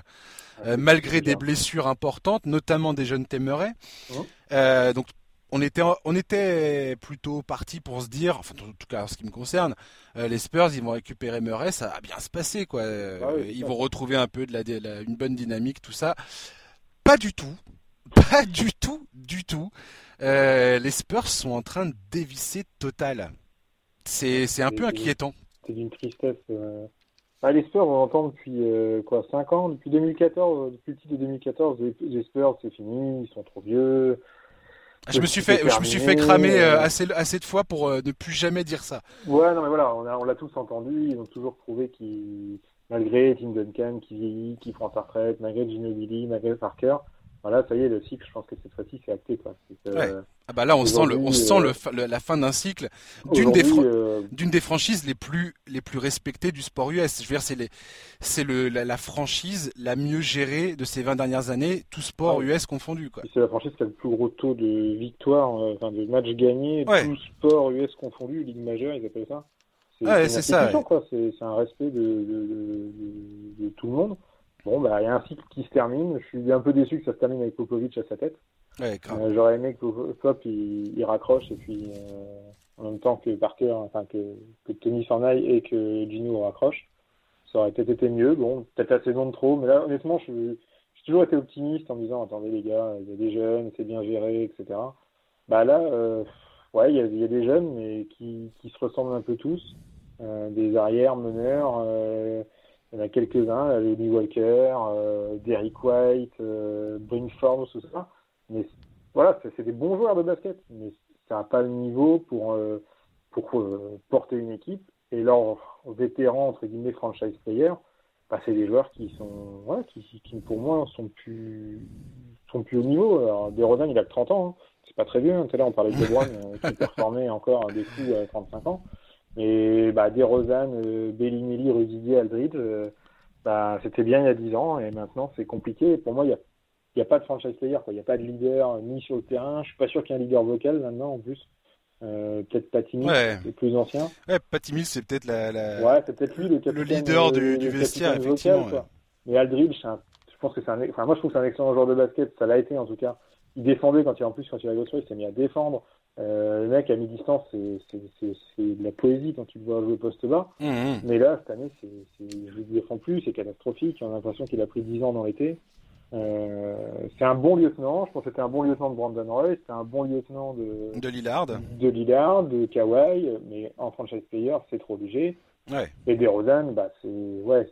euh, malgré des blessures importantes, notamment des jeunes Temeray. Mhm. Euh, donc, on était, on était plutôt parti pour se dire, enfin, en tout cas, en ce qui me concerne, euh, les Spurs, ils vont récupérer Murray, ça va bien se passer, quoi. Euh, Ah oui, ils ça. vont retrouver un peu de la, de la- une bonne dynamique, tout ça. Pas du tout. Pas du tout, du tout. Euh, les Spurs sont en train de dévisser total. C'est c'est un peu inquiétant. C'est d'une tristesse. Euh... Ah, les Spurs, on entend depuis euh, quoi 5 ans? Depuis 2014, euh, depuis le titre de 2014, les, les Spurs, c'est fini, ils sont trop vieux. Je me suis fait, je me suis fait cramer euh, euh. assez, assez de fois pour euh, ne plus jamais dire ça. Ouais, non, mais voilà, on a- on l'a tous entendu. Ils ont toujours prouvé qu'ils, malgré Tim Duncan qui vieillit, qui prend sa retraite, malgré Ginobili, malgré Parker, voilà, ça y est, le cycle, je pense que cette fois-ci, c'est acté. Quoi. Ouais. Ah bah là, on sent le, on sent euh, le, la fin d'un cycle d'une des, fran- euh, des franchises les plus, les plus respectées du sport US. Je veux dire, c'est les, c'est le, la, la franchise la mieux gérée de ces 20 dernières années, tout sport Ah. US confondu, c'est la franchise qui a le plus gros taux de victoires, euh, enfin de matchs gagnés, Ouais. tout sport US confondu, ligue majeure, ils appellent ça. C'est c'est ça. C'est un respect de, de, de, de- de tout le monde. Bon, bah, il y a un cycle qui se termine. Je suis un peu déçu que ça se termine avec Popovic à sa tête. Ouais. Euh, J'aurais aimé que Pop, il, il raccroche et puis euh, en même temps que Parker, enfin que, que Tony s'en aille et que Gino raccroche. Ça aurait peut-être été mieux. Bon, peut-être la saison de trop, mais là, honnêtement, je, j'ai toujours été optimiste en me disant attendez les gars, il y a des jeunes, c'est bien géré, etc. Bah là, euh, ouais, il y, a, il y a des jeunes, mais qui, qui se ressemblent un peu tous. Des arrières meneurs, il y en a quelques-uns, là, Lonnie Walker, euh, Derrick White, euh, Bryn Forbes, tout ça. Mais voilà, c'est des bons joueurs de basket, mais ça n'a pas le niveau pour, euh, pour euh, porter une équipe. Et leurs vétérans, entre guillemets, franchise players, bah, c'est des joueurs qui sont, ouais, qui, qui, pour moi, sont plus, sont plus au niveau. Alors, DeRozan, il a que 30 ans, hein. c'est pas très vieux. hein. Tout à l'heure, on parlait de LeBron, euh, qui performait encore des coups à 35 ans. Mais bah, DeRozan, euh, Bellinelli, Rudiger, Aldridge, euh, bah, c'était bien il y a 10 ans, et maintenant, c'est compliqué. Et pour moi, il y a il n'y a pas de franchise player, quoi. Il n'y a pas de leader euh, ni sur le terrain. Je suis pas sûr qu'il y ait un leader vocal maintenant, en plus. Euh, peut-être Patini, Ouais. le plus ancien. Ouais, Patty Mills, c'est peut-être la, la- Ouais, c'est peut-être lui le capitaine. leader du- vestiaire, effectivement, vocal. Mais Aldridge, c'est un- je pense que c'est un, enfin, moi, je trouve que c'est un excellent joueur de basket. Ça l'a été, en tout cas. Il défendait quand il, en plus, quand il arrive au il s'est mis à défendre. Euh, le mec à mi-distance, c'est de la poésie quand tu le vois jouer poste bas. Mmh, mmh. Mais là, cette année, je ne défends plus, c'est catastrophique. On a l'impression qu'il a pris 10 ans dans l'été. Euh, c'est un bon lieutenant. Je pense que c'était un bon lieutenant de Brandon Roy. C'était un bon lieutenant de, de Lillard. De Lillard, de Kawhi. Mais en franchise player, c'est trop léger. Ouais. Et DeRozan, bah, c'est, ouais,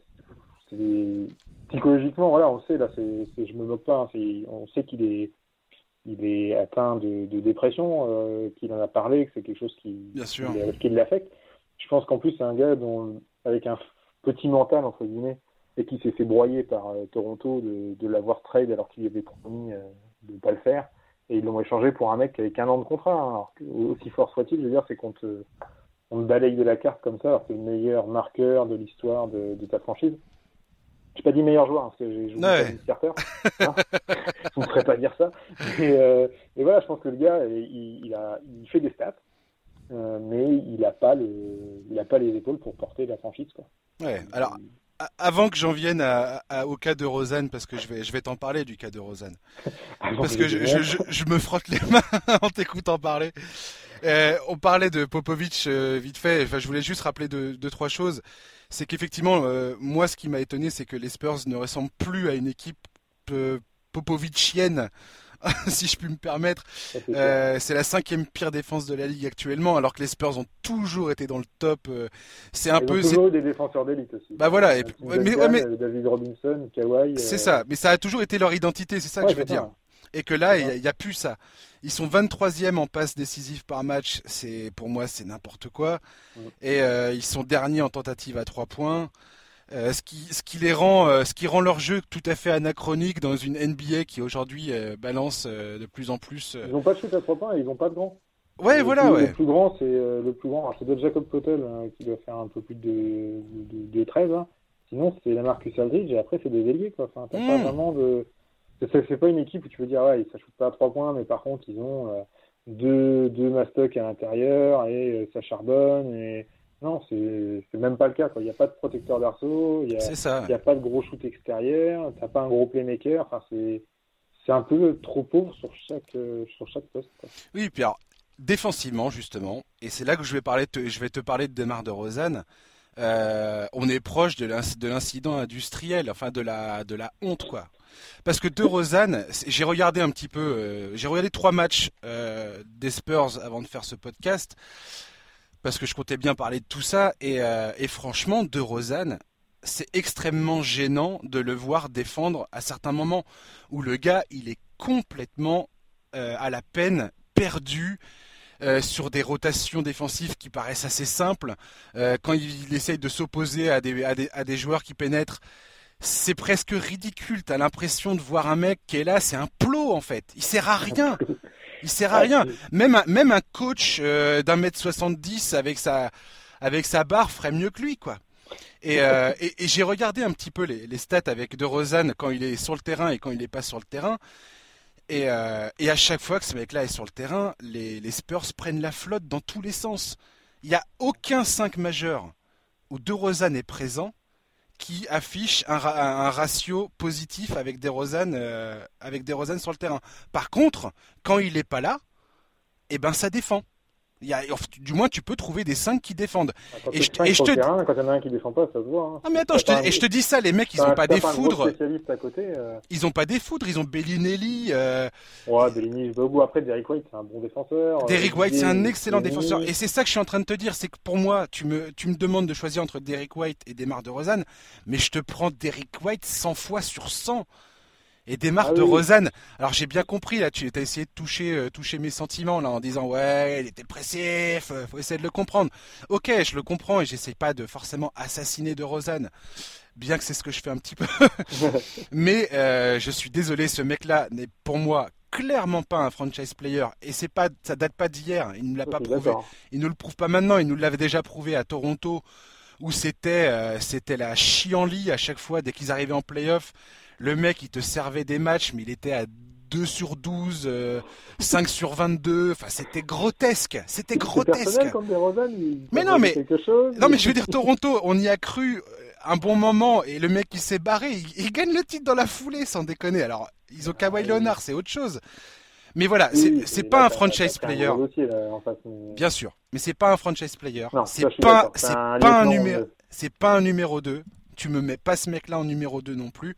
psychologiquement, voilà, on sait, là, c'est, je me moque pas, hein, on sait qu'il est, il est atteint de, de dépression, euh, qu'il en a parlé, que c'est quelque chose qui, qui, l'affecte. Je pense qu'en plus, c'est un gars dont, avec un petit mental, entre guillemets, et qui s'est fait broyer par euh, Toronto de, de l'avoir trade alors qu'il avait promis euh, de ne pas le faire. Et ils l'ont échangé pour un mec avait qu'un an de contrat. Hein. Alors, aussi fort soit-il, je veux dire, c'est qu'on te, on te balaye de la carte comme ça, alors que le meilleur marqueur de l'histoire de, de ta franchise. J'ai pas dit meilleur joueur, hein, parce que j'ai joué ouais. starter. Hein je ne ferais pas dire ça. Et, euh, et, voilà, je pense que le gars, il, il, a, il fait des stats, euh, mais il n'a pas, le, il a pas les épaules pour porter la franchise. Quoi. Ouais, alors avant que j'en vienne à, à, au cas de Rosanne, parce que je vais, je vais t'en parler du cas de Rosanne. parce que je, je, je, je, me frotte les mains en t'écoutant parler. Euh, on parlait de Popovic euh, vite fait. Enfin, je voulais juste rappeler deux, deux trois choses. C'est qu'effectivement, euh, moi, ce qui m'a étonné, c'est que les Spurs ne ressemblent plus à une équipe euh, Popovicienne si je puis me permettre. Euh, c'est la cinquième pire défense de la ligue actuellement, alors que les Spurs ont toujours été dans le top. Euh, c'est un Ils peu. Ont toujours des défenseurs d'élite aussi. Bah voilà. Et, mais, mais, mais, David Robinson, Kawhi. C'est ça. Mais ça a toujours été leur identité. C'est ça ouais, que je veux dire. Et que là, il n'y a, a, plus ça. Ils sont 23e en passe décisive par match. C'est pour moi, c'est n'importe quoi. Ouais. Et euh, ils sont derniers en tentative à 3 points. Euh, ce, qui, ce qui les rend, euh, ce qui rend leur jeu tout à fait anachronique dans une NBA qui aujourd'hui balance de plus en plus. Ils n'ont pas de shoot à trois points et ils n'ont pas de grand. Ouais, le voilà, plus, ouais. Le plus grand, c'est le plus grand. C'est de Jacob Potel hein, qui doit faire un peu plus de, de, de 13. Hein. Sinon, c'est la Marcus Aldridge et après, c'est des ailiers. Quoi. Enfin, t'as pas vraiment de. C'est pas une équipe où tu peux dire, ouais, ça shoot pas à trois points, mais par contre, ils ont deux, deux mastocs à l'intérieur et ça charbonne. Et non, c'est même pas le cas. Il n'y a pas de protecteur d'arceau, il n'y a, pas de gros shoot extérieur, tu n'as pas un gros playmaker. Enfin, c'est un peu trop pauvre sur chaque, sur chaque poste. Quoi. Oui, puis alors, défensivement, justement, et c'est là que je vais, parler te, je vais te parler de Demar de Rosanne. Euh, on est proche de l'incident industriel, enfin de la, de la honte, quoi. Parce que de Rosanne, j'ai regardé un petit peu, euh, j'ai regardé trois matchs euh, des Spurs avant de faire ce podcast parce que je comptais bien parler de tout ça. Et, euh, franchement, De Rosanne, c'est extrêmement gênant de le voir défendre à certains moments où le gars, il est complètement à la peine, perdu. Sur des rotations défensives qui paraissent assez simples, quand il, essaye de s'opposer à des joueurs qui pénètrent, c'est presque ridicule. T'as l'impression de voir un mec qui est là, c'est un plot en fait. Il sert à rien. Il sert à rien. Même un, même un coach euh, d'un mètre 70 avec sa, avec sa barre ferait mieux que lui, quoi. Et, euh, et, et j'ai regardé un petit peu les, les, stats avec De Rosanne quand il est sur le terrain et quand il n'est pas sur le terrain. Et, euh, et, à chaque fois que ce mec-là est sur le terrain, les, les, Spurs prennent la flotte dans tous les sens. Il n'y a aucun 5 majeur où De Rosanne est présent qui affiche un, ratio positif avec des Rosanne, euh, avec des Rosanne sur le terrain. Par contre, quand il n'est pas là, eh ben ça défend. Il y a, du moins, tu peux trouver des 5 qui défendent. Quand et je, et je te terrain, quand il y en a un qui défend pas, ça se voit. Hein. Ah mais attends, je te, et je te dis ça, les mecs, ils ont pas des foudres. À côté, euh... Ils ont pas des foudres, ils ont Bellinelli. Euh... Ouais, Bellinelli, je Après, Derrick White, c'est un bon défenseur. Derrick White, c'est un excellent défenseur. Et c'est ça que je suis en train de te dire, c'est que pour moi, tu me, tu me demandes de choisir entre Derrick White et Demar de Rosanne, mais je te prends Derrick White 100 fois sur 100 et démarre ah, de. Rosanne. Alors j'ai bien compris là, tu as essayé de toucher, euh, toucher mes sentiments là en disant ouais, il était pressé, faut, faut essayer de le comprendre. Ok, je le comprends et j'essaye pas de forcément assassiner de Rosanne, bien que c'est ce que je fais un petit peu. Mais euh, je suis désolé, ce mec-là n'est pour moi clairement pas un franchise player et c'est pas, ça date pas d'hier. Il ne l'a pas prouvé. Il ne le prouve pas maintenant. Il nous l'avait déjà prouvé à Toronto où c'était, euh, c'était la chienlit à chaque fois dès qu'ils arrivaient en playoff. Le mec, il te servait des matchs, mais il était à 2 sur 12, euh, 5 sur 22. Enfin, c'était grotesque. C'était grotesque. Comme des Rosanne, mais non, mais, chose, non, mais je veux dire, Toronto, on y a cru un bon moment et le mec il s'est barré, il, gagne le titre dans la foulée sans déconner. Alors ils ont Kawhi Leonard, c'est autre chose. Mais voilà, c'est pas un franchise player. Bien sûr, mais c'est pas un franchise player. C'est pas, c'est pas un numéro, c'est pas un numéro 2. Tu me mets pas ce mec-là en numéro 2 non plus.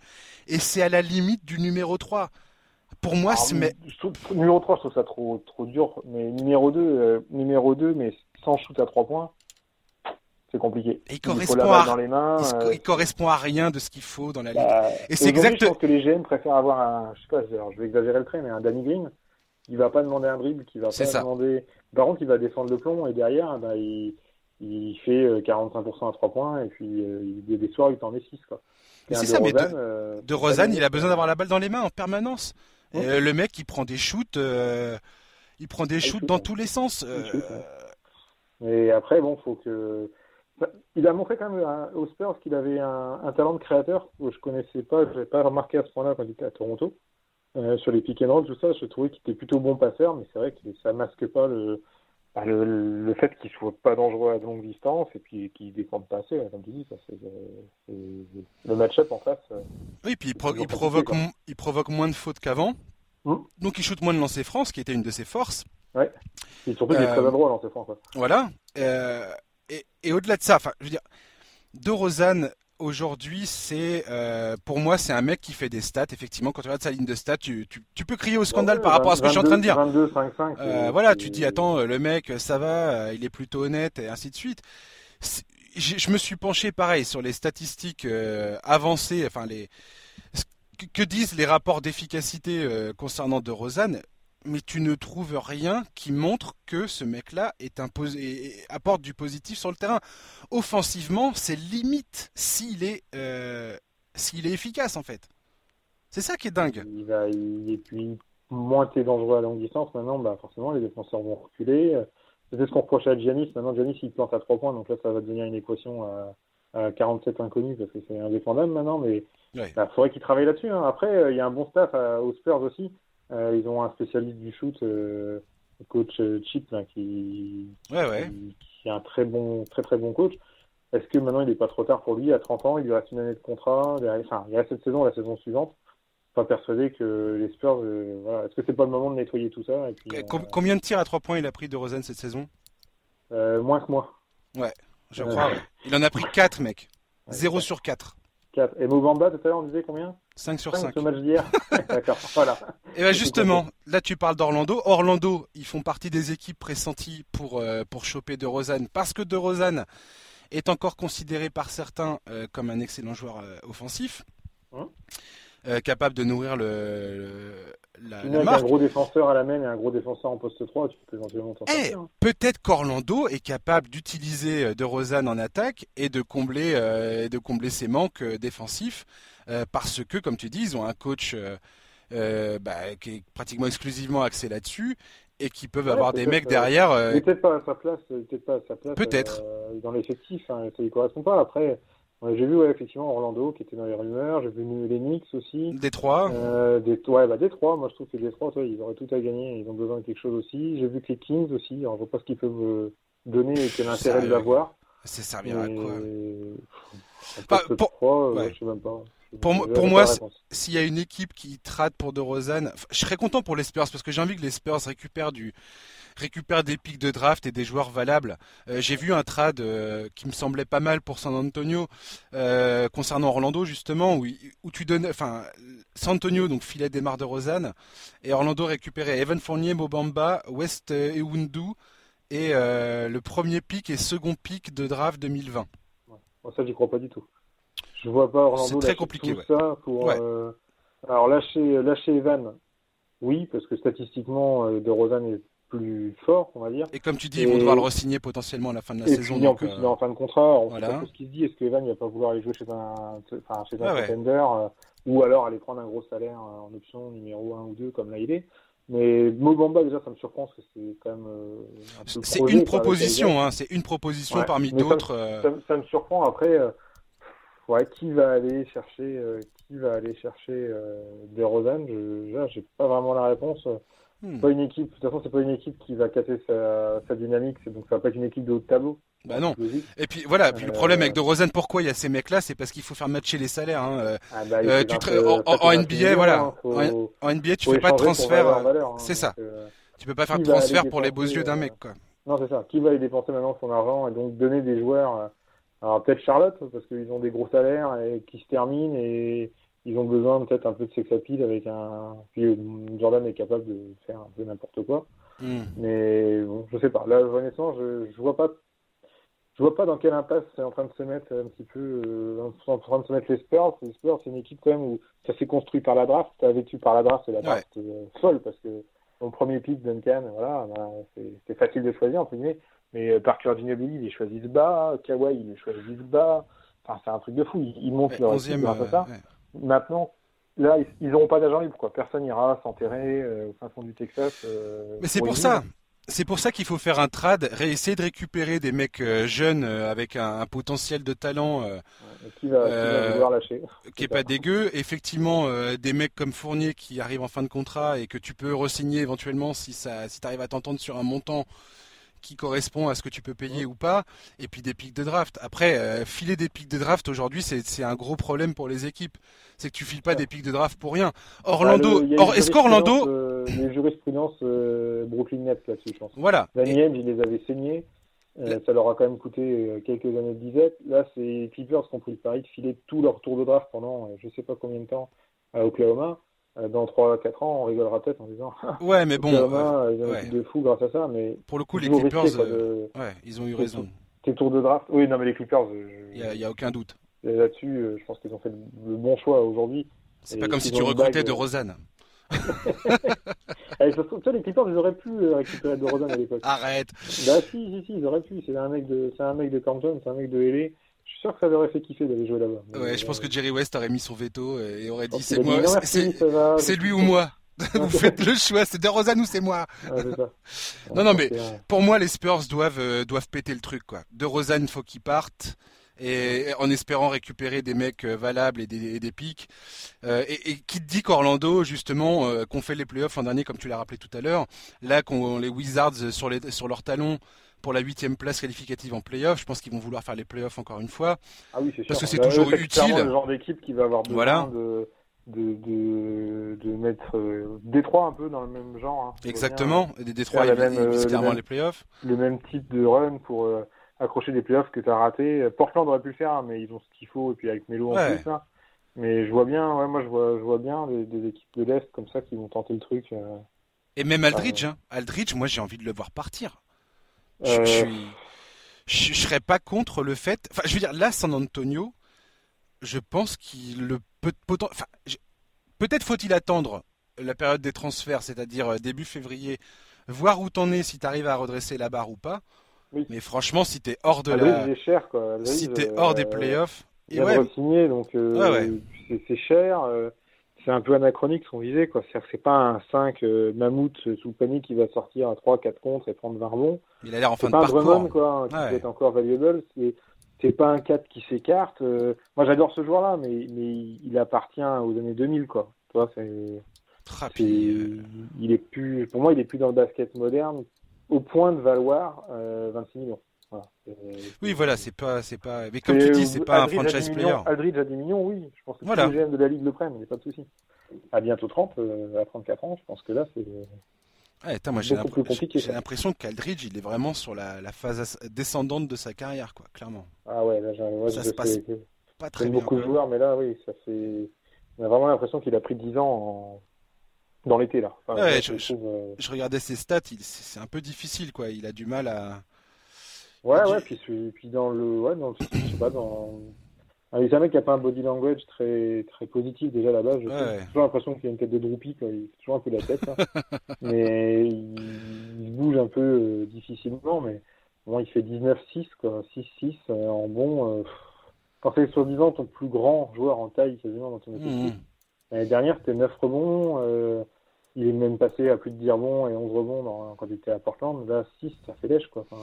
Et c'est à la limite du numéro 3. Pour moi, c'est. Numéro 3, je trouve ça trop, trop dur. Mais numéro 2, euh, numéro 2, mais sans shoot à 3 points, c'est compliqué. il, correspond à... dans les mains, euh, il, correspond à rien de ce qu'il faut dans la ligue. Bah, et c'est exact. Je pense que les GM préfèrent avoir un, je sais pas, je vais exagérer le trait, mais un Danny Green, qui va pas demander un dribble, qui va pas demander. Par contre, il va défendre le plomb et derrière, bah, il, il fait 45% euh, à 3 points et puis il y a des soirs, il t'en met 6 quoi. C'est ça, mais de, de Rosanne, il a besoin d'avoir la balle dans les mains en permanence. Euh, le mec, il prend des shoots, euh, il prend des shoots dans tous les sens. Et euh. après, bon, faut que. Il a montré quand même aux Spurs qu'il avait un, talent de créateur que je connaissais pas, je n'avais pas remarqué à ce point-là quand il était à Toronto. sur les pick and roll, tout ça, je trouvais qu'il était plutôt bon passeur, mais c'est vrai que ça masque pas le, bah, le, fait qu'il soit pas dangereux à longue distance et puis qu'il défende pas assez, comme tu dis, ça, c'est, le match-up en face. Oui, puis il, provoque, il provoque moins de fautes qu'avant. Hum. Donc il shoot moins de lancers France, qui était une de ses forces. Ouais. Et surtout, il est très euh, adroit à lancer France. Voilà. Euh, et, et au-delà de ça, enfin, je veux dire, De Rosanne aujourd'hui, c'est euh, pour moi, c'est un mec qui fait des stats. Effectivement, quand tu regardes sa ligne de stats, tu, tu, peux crier au scandale par rapport à ce que je suis en train de dire. 22, 5, 5, euh, voilà, tu dis attends, le mec, ça va, euh, il est plutôt honnête et ainsi de suite. Je me suis penché pareil sur les statistiques euh, avancées, enfin les que disent les rapports d'efficacité concernant De Rosanne mais tu ne trouves rien qui montre que ce mec-là est apporte du positif sur le terrain. Offensivement, c'est limite s'il est, euh, s'il est efficace en fait. C'est ça qui est dingue. Il va, et puis moins t'es dangereux à longue distance, maintenant, bah forcément les défenseurs vont reculer. C'est ce qu'on reprochait à Giannis. Maintenant, Giannis il plante à 3 points, donc là ça va devenir une équation à, 47 inconnus parce que c'est indéfendable maintenant. Mais il bah, faudrait qu'il travaille là-dessus. Hein. Après, euh, il y a un bon staff aux Spurs aussi. Euh, ils ont un spécialiste du shoot, euh, coach euh, Chip, qui, Qui, est un très bon, très très bon coach. Est-ce que maintenant il n'est pas trop tard pour lui À 30 ans, il lui reste une année de contrat. Enfin, il a cette saison, la saison suivante. Pas persuadé que les Spurs. voilà. Est-ce que c'est pas le moment de nettoyer tout ça et puis, Combien de tirs à 3 points il a pris de Rosen cette saison? Moins que moi. Ouais, je crois. Il en a pris 4, mec. 0 sur 4. Et Mobamba, tout à l'heure, on disait combien? 5 sur 5. 5 match d'hier. D'accord, voilà. Et bien justement, là tu parles d'Orlando. Orlando, ils font partie des équipes pressenties pour, euh, pour choper De Rosanne parce que De Rosanne est encore considéré par certains euh, comme un excellent joueur euh, offensif. Hein capable de nourrir le, la, un gros défenseur à la main et un gros défenseur en poste 3, tu peux éventuellement t'en eh, hein. Peut-être qu'Orlando est capable d'utiliser euh, De Rosanne en attaque et de combler, euh, de combler ses manques euh, défensifs parce que, comme tu dis, ils ont un coach bah, qui est pratiquement exclusivement axé là-dessus et qui peuvent avoir des mecs derrière. Peut-être pas à sa place, peut-être pas à sa place. Peut-être. dans l'effectif, hein, ça ne correspond pas. Après, j'ai vu ouais, effectivement Orlando qui était dans les rumeurs, j'ai vu les Knicks aussi. Détroit. Euh, des, ouais, bah Détroit, moi je trouve que Détroit, toi, ils auraient tout à gagner, ils ont besoin de quelque chose aussi. J'ai vu que les Kings aussi, on ne voit pas ce qu'ils peuvent euh, donner et quel intérêt de l'avoir. Ça servira à quoi bah, pour... Euh, je sais même pas. Pour, pour moi, s'il y a une équipe qui trade pour De Rosanne, je serais content pour les Spurs parce que j'ai envie que les Spurs récupèrent du, récupère des pics de draft et des joueurs valables. Euh, j'ai vu un trade euh, qui me semblait pas mal pour San Antonio euh, concernant Orlando justement où, où tu donnes, enfin San Antonio donc filet des de Rosanne et Orlando récupérait Evan Fournier, Mobamba, West Ewundu et le premier pic et second pic de draft 2020. Ouais. Ça j'y crois pas du tout. Je vois pas Orlando très compliqué, tout ça pour. alors lâcher, lâcher Evan, oui, parce que statistiquement, De Rosanne est plus fort, on va dire. Et comme tu dis, ils vont devoir le re-signer potentiellement à la fin de la saison. Et en plus, il est en fin de contrat. On voilà. sait pas ce qu'il se dit. Est-ce que Evan ne va pas vouloir aller jouer chez un, enfin, chez un contender euh, ou alors aller prendre un gros salaire euh, en option numéro 1 ou 2 comme là il est mais Mobamba déjà ça me surprend parce que c'est quand même euh, c'est une proposition hein, c'est une proposition parmi d'autres ça, ça, me surprend après ouais qui va aller chercher qui va aller chercher euh, Rosanne, je, là, j'ai pas vraiment la réponse. Hmm. Pas une équipe, de toute façon, c'est pas une équipe qui va casser sa, sa dynamique, donc ça va pas être une équipe de haut de tableau. Bah non. Et puis voilà, puis le Euh, problème avec De pourquoi il y a ces mecs-là, c'est parce qu'il faut faire matcher les salaires. Hein. Euh, Ah, bah, Euh, tu te- en- ça en- fait en 28 NBA, millions, voilà. hein, faut- En- En NBA, tu fais pas de transfert. euh, hein, c'est ça. euh, Tu peux pas faire de transfert pour les beaux yeux d'un euh, mec, quoi. Non, c'est ça. Qui va aller dépenser maintenant son argent et donc donner des joueurs. euh, Alors peut-être Charlotte, parce qu'ils ont des gros salaires et qui se terminent et ils ont besoin peut-être un peu de sex appeal avec un. Puis euh, Jordan est capable de faire un peu n'importe quoi. Hmm. Mais bon, je sais pas. Là, honnêtement, je, je vois pas. Je vois pas dans quelle impasse c'est en train de se mettre un petit peu, euh, en train de se mettre les Spurs. Les Spurs, c'est une équipe quand même où ça s'est construit par la draft. Ça a vécu par la draft, c'est la draft euh, folle parce que mon premier pick Duncan, voilà, bah, c'est c'est facile de choisir entre guillemets. Mais Parker Ginobili, il est choisi de bas. Kawhi, il est choisi de bas. Enfin, c'est un truc de fou. Ils, montent Ouais, leur équipe 11e, grâce à ça. ouais. Maintenant, là, ils- n'auront pas d'agent libre, quoi. Personne ira s'enterrer euh, au fin fond du Texas. euh, Mais c'est pour ça. C'est pour ça qu'il faut faire un trad, essayer de récupérer des mecs euh, jeunes avec un, un potentiel de talent euh, Qui va, qui va vouloir lâcher qui est pas dégueu. Effectivement, euh, des mecs comme Fournier qui arrivent en fin de contrat et que tu peux re-signer éventuellement si ça, si t'arrives à t'entendre sur un montant qui correspond à ce que tu peux payer ou pas. Et puis des pics de draft. Après, euh, filer des pics de draft aujourd'hui, c'est un gros problème pour les équipes. C'est que tu files pas des pics de draft pour rien. Orlando, Bah, le- il y a or- une est-ce qu'Orlando, euh, Il y a une jurisprudence euh, Brooklyn Nets là-dessus, je pense. voilà. Danny Et- il les avait saignés. La- Ça leur a quand même coûté quelques années de disette. Là, c'est les Clippers qui ont pris le pari de filer tout leur tour de draft pendant je sais pas combien de temps à Oklahoma. Euh, Dans 3-4 ans, on rigolera peut-être en disant Ouais, mais bon, euh, ils ont ouais. de fou grâce à ça, mais pour le coup, les Clippers, risqué, quoi, euh, de- ouais, ils ont eu raison. tes tours de draft. Oui, non, mais les Clippers, Il y a, il y a aucun doute. je- là-dessus, euh, je pense qu'ils ont fait le, bon choix aujourd'hui. C'est pas comme si tu recrutais de Rosanne. Eh, ça se trouve, toi, les Clippers, ils auraient pu récupérer de Rosen à l'époque. Arrête. Bah si, si, si, ils auraient pu. C'est un mec de, c'est un mec de Compton, c'est un mec de LA. Je suis sûr que ça aurait fait kiffer d'aller jouer là-bas. Mais, Ouais, je pense que Jerry West aurait mis son veto et aurait dit c'est moi, c'est- lui ou moi. Vous faites le choix, c'est de Rosanne ou c'est moi. Ouais, ça. Non, non, mais- un- Pour moi, les Spurs doivent euh, doivent péter le truc quoi. De Rosanne, il faut qu'il parte et en espérant récupérer des mecs euh, valables et des, et des pics. Euh, et, et qui te dit qu'Orlando, justement, qu'on fait les playoffs l'an dernier, comme tu l'as rappelé tout à l'heure, là qu'on les Wizards sur les sur leurs talons pour la huitième place qualificative en playoffs, je pense qu'ils vont vouloir faire les playoffs encore une fois. Ah oui, c'est sûr. Parce que c'est Bah, toujours clairement utile. le genre d'équipe qui va avoir besoin Voilà. de, de, de, de mettre euh, Détroit un peu dans le même genre. hein. Exactement. Et des Détroits, Faire ils, la même, ils visent euh, clairement le même- les playoffs. bien Le même type de run pour euh, accrocher des playoffs que tu as raté. Portland aurait pu le faire, hein, mais ils ont ce qu'il faut, et puis avec Melo en Ouais. plus. Là. Mais je vois bien, ouais, moi je vois, je vois bien des, des équipes de l'Est comme ça qui vont tenter le truc. euh. Et même Aldridge, hein. Aldridge, moi j'ai envie de le voir partir. Je, Euh, suis, je, je serais pas contre le fait. Enfin, je veux dire, là, San Antonio, je pense qu'il le peut. poten- Enfin, je- peut-être faut-il attendre la période des transferts, c'est-à-dire euh, début février, voir où t'en es, si t'arrives à redresser la barre ou pas. Oui. Mais franchement, si t'es hors de Aldridge, la, est cher quoi. Si t'es euh, hors des playoffs, Il et ouais, donc euh, ouais. c'est- c'est cher. euh, c'est un peu anachronique son visée, quoi. C'est-à-dire que c'est pas un 5 euh, mammouth euh, sous panique qui va sortir à 3, 4 contre et prendre 20 rebonds. il a l'air en fin de pas parcours. Quoi, hein, qui Ouais. peut être encore valuable. C'est, c'est pas un 4 qui s'écarte. euh, moi, j'adore ce joueur-là, mais, mais il appartient aux années 2000, quoi. Tu vois, c'est, Ah, c'est- il est plus, pour moi, il est plus dans le basket moderne au point de valoir euh, 26 millions. Voilà. C'est- oui, voilà, c'est pas, c'est pas. Mais comme tu dis, c'est pas un Aldridge franchise 10 player. millions- Aldridge à 10 millions, oui. Je pense que Voilà. tous les GM de la Ligue le prennent, il n'y a pas de souci. À bientôt 30, euh, à 34 ans, je pense que là, c'est. Ouais, attends, moi j'ai l'impression qu'Aldridge, il est vraiment sur la, la phase as- descendante de sa carrière, quoi, clairement. Ah ouais, là, j'ai moi, Ça je se passe que Pas très bien. beaucoup de joueurs, mais là, oui, ça fait. On a vraiment l'impression qu'il a pris 10 ans en- dans l'été, là. Enfin, Ouais, là, je- trouve, euh, Je regardais ses stats, il- c'est un peu difficile, quoi. Il a du mal à. Ouais, ouais, puis, puis dans le. Ouais, dans le. Je sais pas, dans. Ah, c'est un mec qui a pas un body language très, très positif déjà là-bas. Ouais. J'ai toujours l'impression qu'il a une tête de droupie, quoi. Il fait toujours un peu la tête. là. mais il, il bouge un peu euh, difficilement, mais bon, il fait 19-6, quoi. 6-6 euh, en bon. euh, quand c'est soi-disant ton plus grand joueur en taille quasiment dans ton équipe. Mhm. L'année dernière, c'était 9 rebonds. euh, il est même passé à plus de 10 rebonds et 11 rebonds dans- quand il était à Portland. Là, 6, ça fait lèche, quoi. Enfin,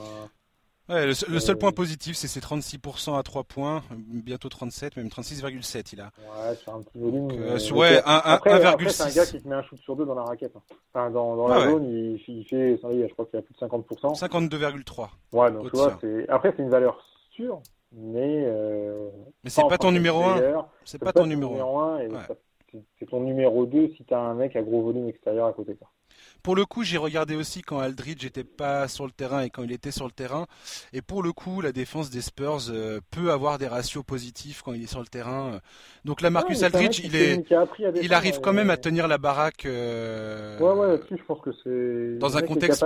Ouais, le, seul point positif, c'est ses 36% à 3 points, bientôt 37, même 36,7 il a. Ouais, sur un petit volume. ouais, 1,6. Après, après c'est un gars qui te met un shoot sur deux dans la raquette. Hein. Enfin, dans, dans la zone, il, il, fait, je crois qu'il a plus de 50%. 52,3. Ouais, donc tu vois, après, c'est une valeur sûre, mais. Euh, mais c'est pas ton numéro 1. C'est pas, ton numéro 1. c'est ton numéro 2 si t'as un mec à gros volume extérieur à côté de toi. Pour le coup, j'ai regardé aussi quand Aldridge n'était pas sur le terrain et quand il était sur le terrain. Et pour le coup, la défense des Spurs euh, peut avoir des ratios positifs quand il est sur le terrain. Donc là, Marcus Aldridge, il est, il arrive quand même à tenir la baraque. Euh, ouais, ouais, je pense que c'est dans un contexte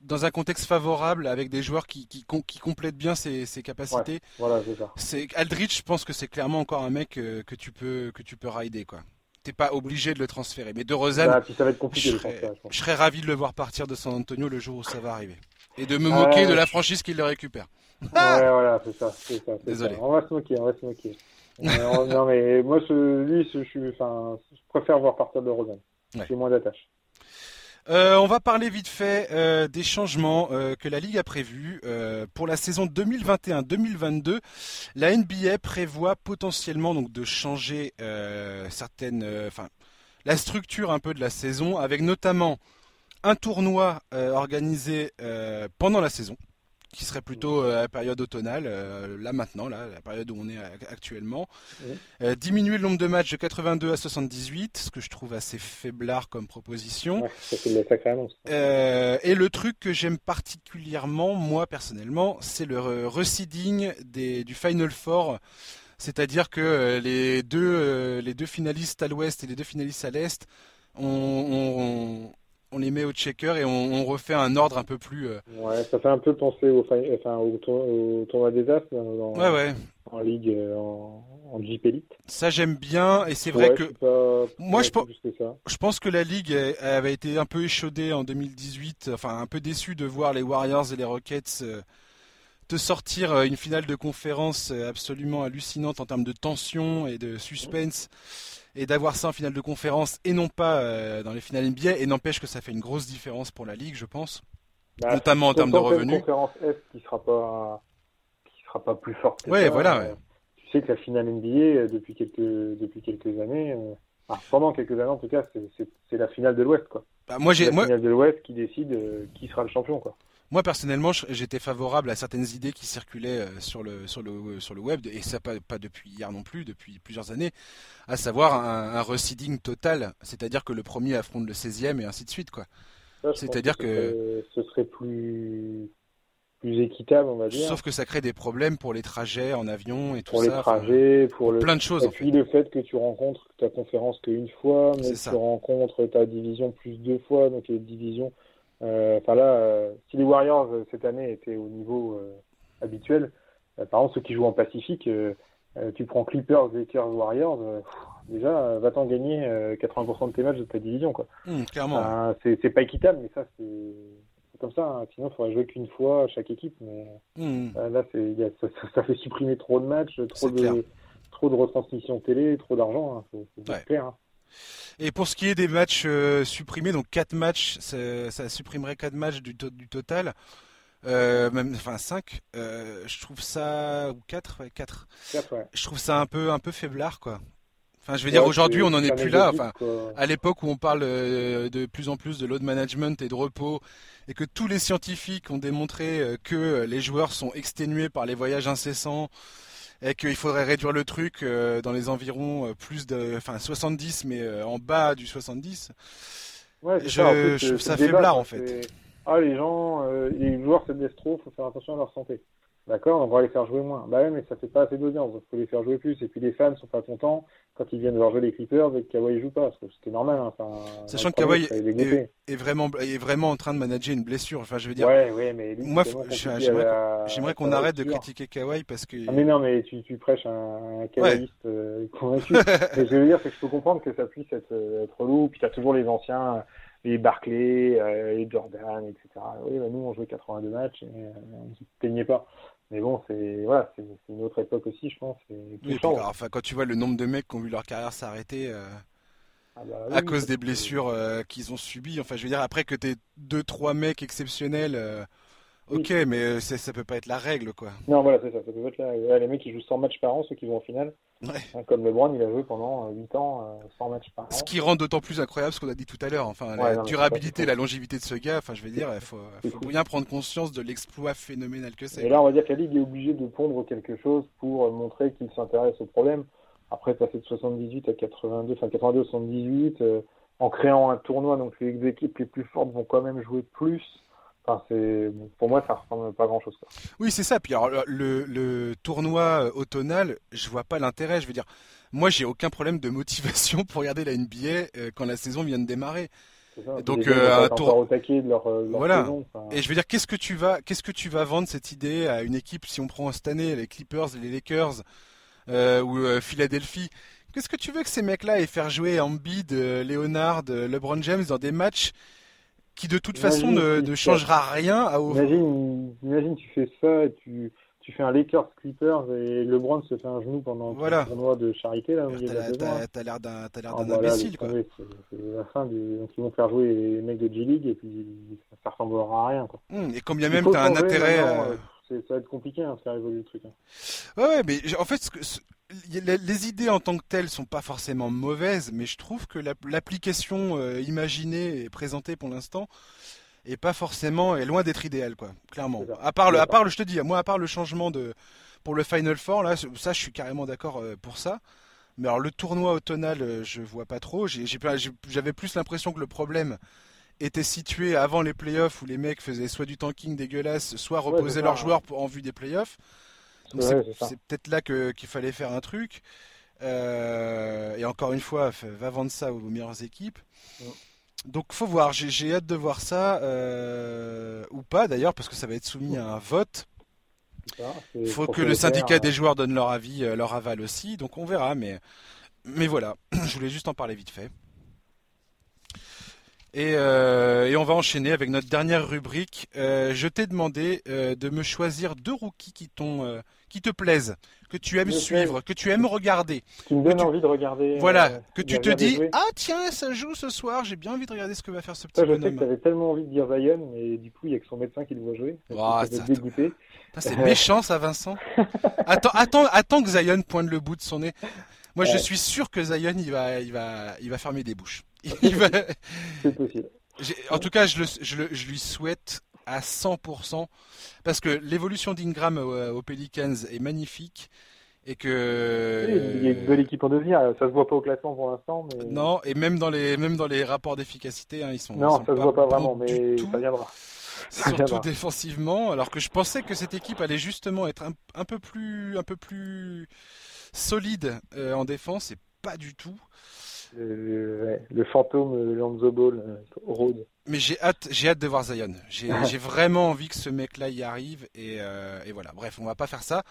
dans un contexte favorable avec des joueurs qui, qui, qui complètent bien ses, ses capacités. voilà, c'est ça. Aldridge, je pense que c'est clairement encore un mec euh, que tu peux que tu peux rider quoi t'es pas obligé de le transférer. Mais de Rosen, bah, ça va être compliqué je, serais, je, serais ravi de le voir partir de San Antonio le jour où ça va arriver. Et de me moquer de la franchise qui le récupère. ouais, voilà, c'est ça, ça Désolé. On va se moquer, on va se moquer. Euh, non, mais moi, je, lui, je, je, je préfère voir partir de Rosen. J'ai moins d'attache. Euh, on va parler vite fait euh, des changements euh, que la Ligue a prévus pour la saison 2021-2022. La NBA prévoit potentiellement de changer certaines, enfin la structure un peu de la saison, avec notamment un tournoi organisé pendant la saison qui serait plutôt euh, la période automnale, euh, là maintenant, là, la période où on est actuellement. Euh, diminuer le nombre de matchs de 82 à 78, ce que je trouve assez faiblard comme proposition. et le truc que j'aime particulièrement, moi personnellement, c'est le reseeding des, du Final Four. C'est-à-dire que les deux, les deux finalistes à l'ouest et les deux finalistes à l'est ont on les met au checker et on, refait un ordre un peu plus. Euh, ouais, ça fait un peu penser au, enfin, au, tournoi des As en Ligue, euh, en, en Jeep Elite. Ça j'aime bien et c'est vrai que moi je, pense, je pense que la Ligue avait été un peu échaudée en 2018, enfin un peu déçu de voir les Warriors et les Rockets euh, te sortir une finale de conférence absolument hallucinante en termes de tension et de suspense et d'avoir ça en finale de conférence et non pas euh, dans les finales NBA et n'empêche que ça fait une grosse différence pour la ligue je pense. Bah, notamment en termes de revenus. conférence Est qui sera pas qui sera pas plus forte ouais voilà euh, tu sais que la finale NBA euh, depuis quelques depuis quelques années pendant quelques années en tout cas c'est la finale de l'Ouest quoi. Bah, moi j'ai la finale de l'Ouest qui décide qui sera le champion quoi moi personnellement, j'étais favorable à certaines idées qui circulaient euh, sur le sur le sur le web et ça pas pas depuis hier non plus, depuis plusieurs années, à savoir un, un reseeding total, c'est-à-dire que le premier affronte le 16e et ainsi de suite quoi. C'est-à-dire que, ce serait plus plus équitable, on va dire. Sauf que ça crée des problèmes pour les trajets en avion et tout pour ça. Pour les trajets, pour le... plein de choses. Et puis le fait que tu rencontres ta conférence qu'une fois, mais que tu rencontres ta division plus deux fois, donc les divisions enfin là, euh, si les Warriors euh, cette année étaient au niveau habituel, par exemple ceux qui jouent en Pacifique, tu prends Clippers, Lakers, Warriors, déjà va-t'en gagner 80% de tes matchs de ta division quoi. Mmh, clairement. c'est pas équitable, mais ça c'est comme ça. Hein. Sinon, il faudrait jouer qu'une fois chaque équipe. Mais mmh. là, ça, fait supprimer trop de matchs, trop de trop de retransmissions télé, trop d'argent. Hein. C'est clair. Hein. Et pour ce qui est des matchs euh, supprimés, donc 4 matchs, ça, supprimerait 4 matchs du, du total. Euh, même enfin 5 euh, je trouve ça ou 4 ouais, 4, je trouve ça un peu un peu faiblard quoi Enfin, je veux dire, aujourd'hui, on n'en est plus là. Enfin, à l'époque où on parle de plus en plus de load management et de repos, et que tous les scientifiques ont démontré que les joueurs sont exténués par les voyages incessants, et qu'il faudrait réduire le truc euh, dans les environs euh, plus de, enfin 70, mais euh, en bas du 70. Ouais, je, ça. je trouve ça faiblard en fait. Ah les gens, les joueurs c'est destro, faut faire attention à leur santé. D'accord, on va les faire jouer moins. Bah ouais, mais ça fait pas assez d'audience, il faut les faire jouer plus. Et puis les fans sont pas contents quand ils viennent voir jouer les Clippers et que Kawhi joue pas, c'était normal. Hein. Enfin, Sachant que Kawhi est, vraiment, est vraiment en train de manager une blessure. Enfin, je veux dire. Ouais, ouais, mais moi, j'aimerais qu'on arrête de critiquer Kawhi parce que. Ah, mais non, mais tu, tu prêches un, un Kawhiiste euh, convaincu. mais je veux dire, c'est que je peux comprendre que ça puisse être, euh, être relou. Puis t'as toujours les anciens, les Barclay, euh, les Jordan, etc. Oui, bah, nous on jouait 82 matchs et euh, on ne se plaignait pas. Mais bon, c'est voilà, c'est une autre époque aussi, je pense. enfin, quand tu vois le nombre de mecs qui ont vu leur carrière s'arrêter euh, ah bah à cause des blessures qu'ils ont subies, enfin, je veux dire, après que tu deux trois mecs exceptionnels, Ok, mais euh, ça peut pas être la règle, quoi. Non, voilà, c'est ça. Ça peut être la... Les mecs qui jouent 100 matchs par an, ceux qui vont en finale. Ouais. Hein, comme LeBron, il a joué pendant 8 ans, 100 matchs par an. Ce qui rend d'autant plus incroyable ce qu'on a dit tout à l'heure. Enfin, la durabilité, la longévité de ce gars. Enfin, je veux dire, il faut, faut bien prendre conscience de l'exploit phénoménal que c'est. Et là, on va dire que la Ligue est obligée de pondre quelque chose pour montrer qu'il s'intéresse au problème. Après, passer de 78 à 82, enfin 82 78, en créant un tournoi, donc les équipes les plus fortes vont quand même jouer plus. Enfin, c'est pour moi ça ressemble pas grand chose. Oui, c'est ça. Puis alors le, le tournoi automnal, je vois pas l'intérêt. Je veux dire, moi j'ai aucun problème de motivation pour regarder la NBA euh, quand la saison vient de démarrer. Donc euh, un tour de leur, euh, voilà. Et je veux dire, qu'est-ce que tu vas, qu'est-ce que tu vas vendre cette idée à une équipe si on prend cette année les Clippers, les Lakers ou Philadelphie? Qu'est-ce que tu veux que ces mecs-là aient faire jouer Embiid, Leonard, LeBron James dans des matchs qui de toute façon ne, ne changera rien à imagine, imagine tu fais ça et tu, tu fais un Lakers Clippers et LeBron se fait un genou pendant voilà. le tournoi de charité là T'as l'air d'un t'as l'air ah, d'un imbécile quoi. C'est la fin du... donc ils vont faire jouer les mecs de G League et puis ça ressemblera à rien quoi. Hum, et quand bien même t'as un intérêt. Euh, ça va être compliqué hein, faire évoluer le truc. Hein. Ouais, ouais, mais en fait, ce les idées en tant que telles sont pas forcément mauvaises, mais je trouve que l'application euh, imaginée et présentée pour l'instant est pas forcément est loin d'être idéale, quoi. Clairement. À part le, à part le, je te dis, moi à part le changement de pour le Final Four, là, ça, je suis carrément d'accord euh, pour ça. Mais alors le tournoi automnal, euh, je vois pas trop. J'avais plus l'impression que le problème était situé avant les playoffs où les mecs faisaient soit du tanking dégueulasse, soit reposaient leurs joueurs en vue des playoffs. c'est peut-être là qu'il fallait faire un truc. Euh, et encore une fois, va vendre ça aux meilleures équipes. Donc faut voir, j'ai hâte de voir ça, euh, ou pas d'ailleurs, parce que ça va être soumis à un vote. Il faut que le syndicat des joueurs donne leur avis, euh, leur aval aussi, donc on verra, mais, mais voilà, je voulais juste en parler vite fait. Euh, et, on va enchaîner avec notre dernière rubrique. Euh, je t'ai demandé euh, de me choisir deux rookies qui, qui te plaisent, que tu aimes suivre, que tu aimes regarder. Qui me donne envie de regarder. Voilà, que tu te dis Ah tiens, ça joue ce soir, j'ai bien envie de regarder ce que va faire ce petit ça, Je sais que tu avais tellement envie de dire Zion, mais du coup, il n'y a que son médecin qui le voit jouer. Oh, c'est méchant ça, Vincent. attends, attends, attends que Zion pointe le bout de son nez. Moi, je suis sûr que Zion, il va, il va, il va fermer des bouches. C'est possible. En tout cas, je, le, je, le, je, lui souhaite à 100% parce que l'évolution d'Ingram aux, Pelicans est magnifique et que il y a une belle équipe en devenir. Ça se voit pas au classement pour l'instant, mais non. Et même dans les même dans les rapports d'efficacité, hein, ils sont non, ça se voit pas vraiment, mais ça viendra. Surtout défensivement, alors que je pensais que cette équipe allait justement être un, un peu plus un peu plus solide euh, en défense, et pas du tout. Le, le fantôme Lonzo Ball, euh, Road. Mais j'ai hâte, j'ai hâte de voir Zion. J'ai vraiment envie que ce mec-là y arrive et, euh, et, voilà. Bref, on va pas faire ça.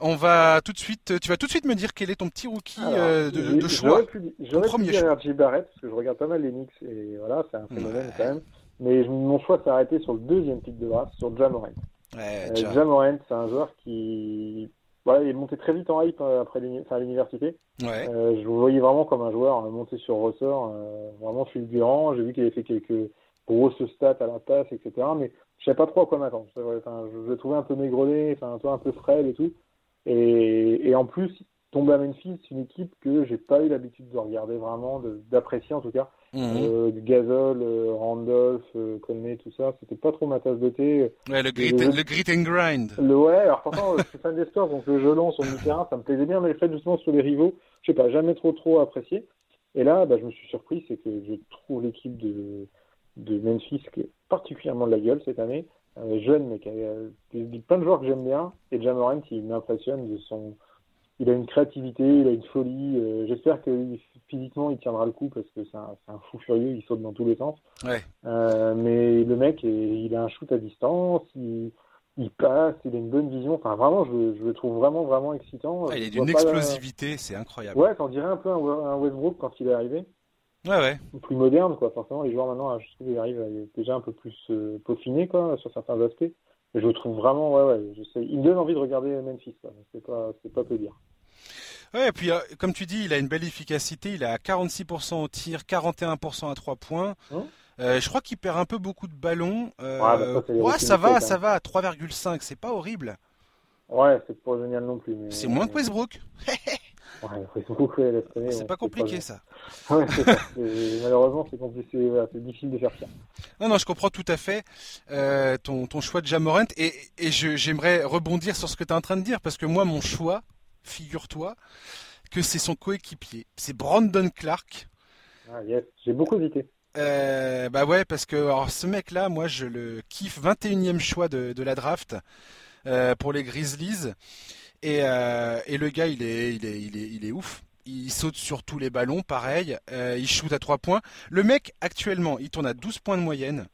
On va tout de suite. Tu vas tout de suite me dire quel est ton petit rookie de, de, choix. J'aurais pu dire RJ Barrett parce que je regarde pas mal les Knicks et voilà, c'est un phénomène quand même. Mais mon choix s'est arrêté sur le deuxième pick de draft, sur Jamorant. Ouais, Jamorant, c'est un joueur qui il est monté très vite en hype euh, après à l'université. Euh, je vous voyais vraiment comme un joueur euh, monté sur ressort, vraiment fulgurant. J'ai vu qu'il avait fait quelques grosses stats à la passe, etc. Mais je savais pas trop à quoi m'attendre. Enfin, je le trouvais un peu maigrené, enfin, un peu, un peu frêle et tout. Et, et en plus, tomber à Memphis, c'est une équipe que j'ai pas eu l'habitude de regarder vraiment, d'apprécier en tout cas. Euh, du Gazol, euh, Randolph, euh, Conley, tout ça, c'était pas trop ma tasse de thé. Ouais, le grit, le, grit and grind. Le, ouais, alors pourtant, je suis fan des sports, donc le jeu long sur le terrain, ça me plaisait bien, mais le fait justement sur les rivaux, je sais pas, jamais trop trop apprécié. Et là, bah, je me suis surpris, c'est que je trouve l'équipe de, de Memphis qui est particulièrement de la gueule cette année, jeune, mais qui a plein de joueurs que j'aime bien, et Jamorant, il m'impressionne de son il a une créativité, il a une folie. Euh, j'espère que physiquement il tiendra le coup parce que c'est un, fou furieux, il saute dans tous les sens. Ouais. Euh, mais le mec, il a un shoot à distance, il, passe, il a une bonne vision. Enfin, vraiment, je, le trouve vraiment, vraiment excitant. il a d'une explosivité, c'est incroyable. Ouais, on dirait un peu un, Westbrook quand il est arrivé. Ouais, ouais. Plus moderne, quoi. Forcément, les joueurs maintenant, je arrivent déjà un peu plus euh, peaufinés, quoi, sur certains aspects. je le trouve vraiment, ouais, ouais. Je sais, il me donne envie de regarder Memphis, quoi. C'est pas, c'est pas peu dire. Ouais, et puis euh, comme tu dis, il a une belle efficacité. Il à 46% au tir, 41% à 3 points. Hum. Euh, je crois qu'il perd un peu beaucoup de ballons. Euh, Ouais, bah, ça, ouais, ça va, tête, ça hein. va à 3,5. C'est pas horrible. Ouais, c'est pas génial non plus. mais- C'est moins que Westbrook. Ouais, Westbrook, ouais, laisse tomber, C'est pas compliqué ça. Ouais, ça. Malheureusement, c'est compliqué. c'est- difficile de faire pire. Non, non, je comprends tout à fait euh, ton, ton choix de Jamorant et, et j'aimerais rebondir sur ce que tu es en train de dire parce que moi, mon choix, figure-toi, que c'est son coéquipier. C'est Brandon Clark. Ah, yes. J'ai beaucoup hésité. Euh, bah ouais, parce que alors, ce mec-là, moi, je le kiffe. 21e choix de, de la draft euh, pour les Grizzlies. Et, euh, et le gars, il est, il, est, il, est, il est ouf. Il saute sur tous les ballons, pareil. Il shoot à 3 points. Le mec, actuellement, il tourne à 12 points de moyenne.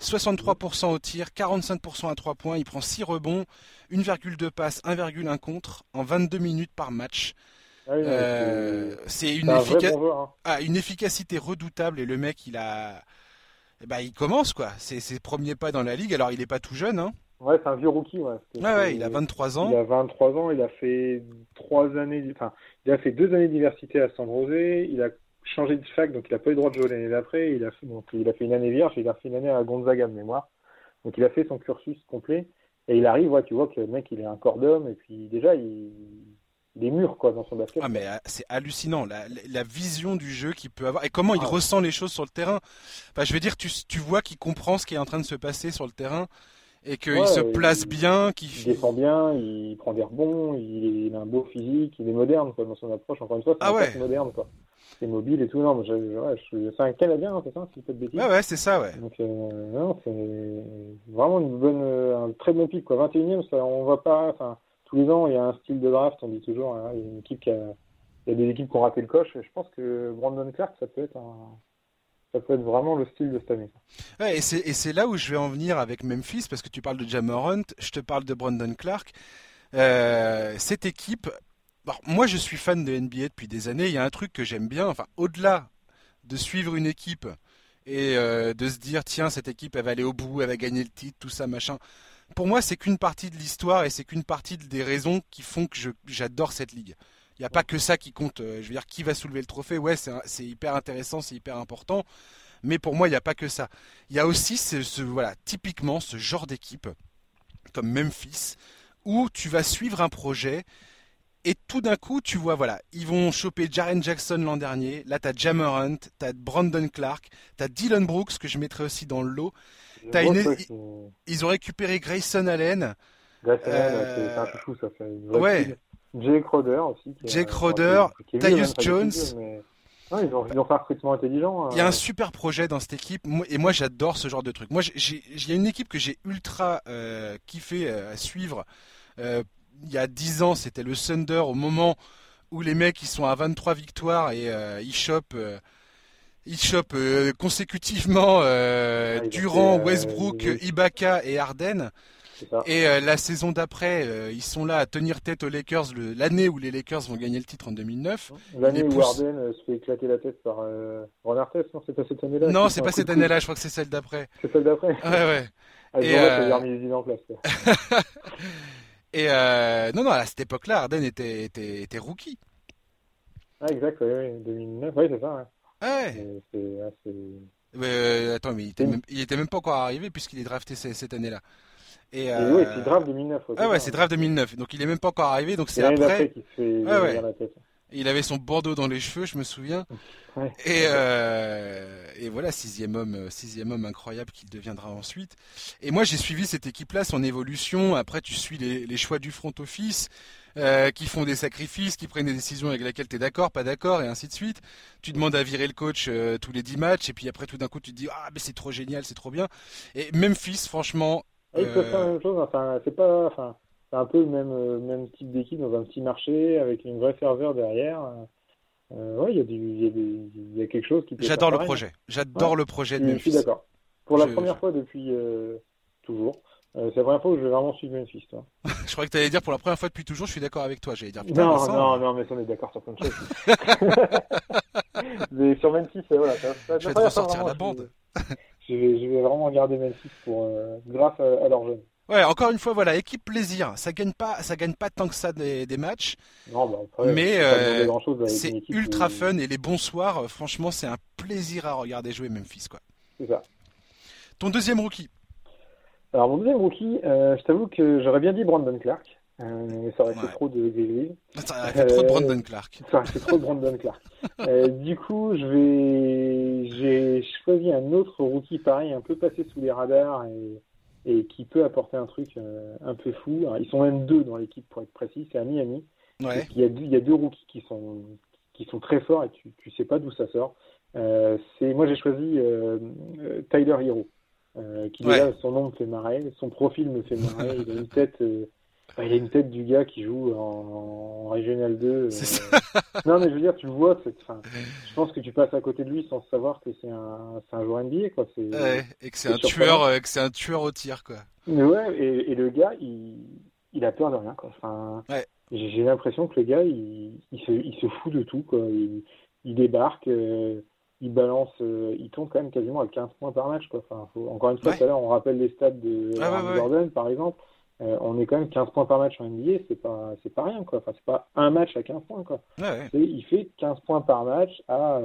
63% au tir, 45% à 3 points. Il prend 6 rebonds, 1,2 passes, 1,1 contre en 22 minutes par match. Ah oui, Euh, c'est- une, un vrai effica- bon joueur. Hein. ah, une efficacité redoutable et le mec, il a. ben, il commence quoi. C'est ses premiers pas dans la ligue. Alors, il est pas tout jeune. Hein. Ouais, c'est un vieux rookie. Ouais, Ouais, il a 23 Il ans. a 23 ans, il a fait trois années, enfin, il a fait deux années d'université à San José, il a changé de fac, donc il a pas eu le droit de jouer l'année d'après, il a fait, donc il a fait une année vierge, il a fait une année à Gonzaga de mémoire. Donc il a fait son cursus complet, et il arrive, ouais, tu vois que le mec, il est un corps d'homme, et puis déjà, il, il est mûr, quoi, dans son basket. Ah, mais euh, c'est hallucinant la, vision du jeu qu'il peut avoir et comment il Ah. ressent les choses sur le terrain. Enfin, je veux dire, tu, tu vois qu'il comprend ce qui est en train de se passer sur le terrain et qu'il Ouais, se il- place bien, qu'il Il défend bien, il prend des rebonds, il, il a un beau physique, il est moderne, quoi, dans son approche, encore une fois, c'est Ah un ouais. moderne, quoi. C'est mobile et tout, non, mais je, je- c'est un Canadien, hein, c'est ça, si je dis pas de bêtises. Ouais, ouais, c'est ça, ouais. Donc, euh, non, c'est vraiment une bonne, un très bon pic, quoi. 21e, ça, on voit pas, enfin, tous les ans, il y a un style de draft, on dit toujours, hein, il y a une équipe qui a, il y a des équipes qui ont raté le coche, et je pense que Brandon Clark, ça peut être un, ça peut être vraiment le style de cette année. Ouais, et c'est et c'est là où je vais en venir avec Memphis, parce que tu parles de Jamorant, je te parle de Brandon Clark. Euh, cette équipe, bon, moi je suis fan de NBA depuis des années, il y a un truc que j'aime bien, enfin au-delà de suivre une équipe et euh, de se dire tiens cette équipe elle va aller au bout, elle va gagner le titre, tout ça machin. Pour moi c'est qu'une partie de l'histoire et c'est qu'une partie des raisons qui font que j'adore cette ligue. Il n'y a pas que ça qui compte. euh, Je veux dire, qui va soulever le trophée Ouais, c'est hyper intéressant, c'est hyper important. Mais pour moi, il n'y a pas que ça. Il y a aussi ce- voilà, typiquement ce genre d'équipe, comme Memphis, où tu vas suivre un projet et tout d'un coup, tu vois, voilà, ils vont choper Jaren Jackson l'an dernier. Là, tu as Jammerant, tu as Brandon Clark, tu as Dylan Brooks, que je mettrais aussi dans le lot. T'as une- Ils ont récupéré Grayson Allen, Grayson Euh, c'est un chouchou, ça fait une vraie ouais. Jake Crowder aussi. qui Jake Crowder, Tyus Jones. vieux, mais- Ouais, ils, ont, ils ont fait un recrutement intelligent. Il y a euh, un super projet dans cette équipe et moi j'adore ce genre de truc. Moi il y a une équipe que j'ai ultra euh, kiffé euh, à suivre. Il y a 10 ans c'était le Thunder au moment où les mecs ils sont à 23 victoires et euh, ils chopent euh, ils chopent euh, consécutivement ont Durant, fait, Westbrook, Ibaka et Harden. Et la saison d'après, ils sont là à tenir tête aux Lakers le- l'année où les Lakers vont gagner le titre en 2009. L'année où pousse- Harden se fait éclater la tête par Ron Artest, non, c'est pas cette année-là. Non, c'est pas cette année-là, je crois que c'est celle d'après. C'est celle d'après. Ouais, ouais. Ah, Et, idées en place. Et euh, non, non, à cette époque-là, Harden était, était, était rookie. Ah, exact, oui, oui, 2009, oui, c'est ça. ouais. Ouais. Mais C'est ah, c'est- Euh, attends, mais il était, Oui. même, il était même pas encore arrivé puisqu'il est drafté ce- cette année-là. Et, Et euh, oui, c'est draft 2009. Ah ouais, c'est draft 2009. Donc il est même pas encore arrivé. Donc c'est après. se fait Ouais, ouais. dans la tête. Il avait son bandeau dans les cheveux, je me souviens. Ouais. Et, euh, et voilà, sixième homme, euh, sixième homme incroyable qu'il deviendra ensuite. Et moi, j'ai suivi cette équipe-là, son évolution. Après, tu suis les, les choix du front office, euh, qui font des sacrifices, qui prennent des décisions avec lesquelles tu es d'accord, pas d'accord, et ainsi de suite. Tu demandes à virer le coach euh, tous les 10 matchs, et puis après, tout d'un coup, tu te dis, ah, mais c'est trop génial, c'est trop bien. Et Memphis, franchement, faire la même chose. Enfin, c'est pas, enfin, c'est un peu le même, euh, même type d'équipe dans un petit marché avec une vraie ferveur derrière. Euh, ouais, il y a y y quelque chose qui peut j'adore le pareil. projet. J'adore Ouais. le projet de Je, je suis Memphis. d'accord. Pour la Je- première je- fois depuis euh, toujours. Euh, c'est la première fois où je vais vraiment suivre Memphis. Toi. Je croyais que tu allais dire pour la première fois depuis toujours, je suis d'accord avec toi. J'allais dire, putain, Non, Vincent, non, euh, non, mais ça, on est d'accord sur plein de choses. mais sur Memphis, euh, voilà. ça- ça- Je vais te fois, ressortir vraiment, la bande. Je, vais, je vais vraiment regarder Memphis pour, euh, grâce à, à leur jeune. Ouais, encore une fois, voilà, équipe plaisir. Ça gagne pas, ça gagne pas tant que ça des, matchs. Non, bah après, mais c'est ultra fun et les bons soirs, franchement, c'est un plaisir à regarder jouer Memphis, quoi. C'est ça. Ton deuxième rookie. Alors mon deuxième rookie, je t'avoue que j'aurais bien dit Brandon Clark. Euh, ça aurait fait trop de Grizzlies. Ça aurait fait trop de Brandon Clark. Ça aurait fait trop de Brandon Clark. euh, du coup, je vais, j'ai choisi un autre rookie pareil, un peu passé sous les radars et, et qui peut apporter un truc euh, un peu fou. Alors, ils sont même deux dans l'équipe pour être précis. C'est à Miami. Ouais. Il y a deux, il y a deux rookies qui sont qui sont très forts et tu tu sais pas d'où ça sort. Euh, c'est moi j'ai choisi euh, Tyler Hero. qui déjà son nom me fait marrer, son profil me fait marrer, il a une tête bah, il a une tête du gars qui joue en, Régional 2. Euh. non, mais je veux dire, tu le vois, je pense que tu passes à côté de lui sans savoir que c'est un, un joueur NBA, quoi. Ouais, et que c'est un tueur, euh, que un tueur au tir, quoi. Mais ouais, et, le gars, il, il a peur de rien, quoi. Enfin, j'ai l'impression que le gars, il, il, se, il se fout de tout, quoi. Il, débarque. Euh, il balance, il tombe quand même quasiment à 15 points par match. Quoi. Enfin, encore une fois, tout à l'heure, on rappelle les stats de Jordan, par exemple. Euh, on est quand même 15 points par match en NBA, c'est pas c'est pas rien quoi. Enfin, c'est pas un match à 15 points quoi. Il fait 15 points par match à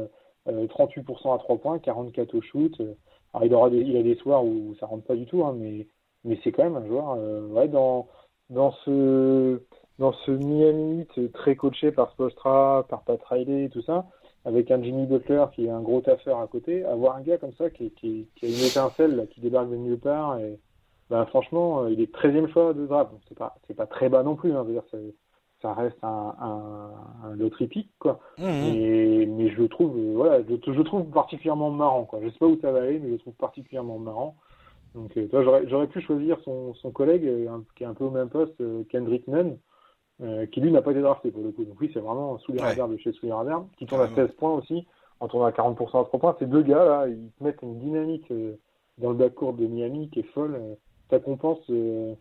38% euh, à 3 points, 44 au shoot. Alors il aura il a des soirs où ça rentre pas du tout, hein, mais mais c'est quand même un joueur euh, ouais dans dans ce dans ce Miami très coaché par Spostra, par Pat Riley et tout ça, avec un Jimmy Butler qui est un gros taffeur à côté, avoir un gars comme ça qui, qui, qui a une étincelle qui débarque de nulle part et bah, franchement, euh, il est 13e choix de draft. c'est pas, c'est pas très bas non plus. Hein, dire, ça reste un, un, un pick, quoi. Mmh, mmh. mais je le trouve, euh, voilà, je, je, trouve particulièrement marrant, quoi. Je sais pas où ça va aller, mais je le trouve particulièrement marrant. Donc, euh, j'aurais, j'aurais pu choisir son, son collègue, qui est un peu au même poste, Kendrick Nunn, qui lui n'a pas été drafté pour le coup. Donc oui, c'est vraiment sous les radars de chez sous les radars, qui tourne à 16 points aussi, en tournant à 40% à 3 points. Ces deux gars là, ils mettent une dynamique dans le backcourt de Miami qui est folle ça compense euh,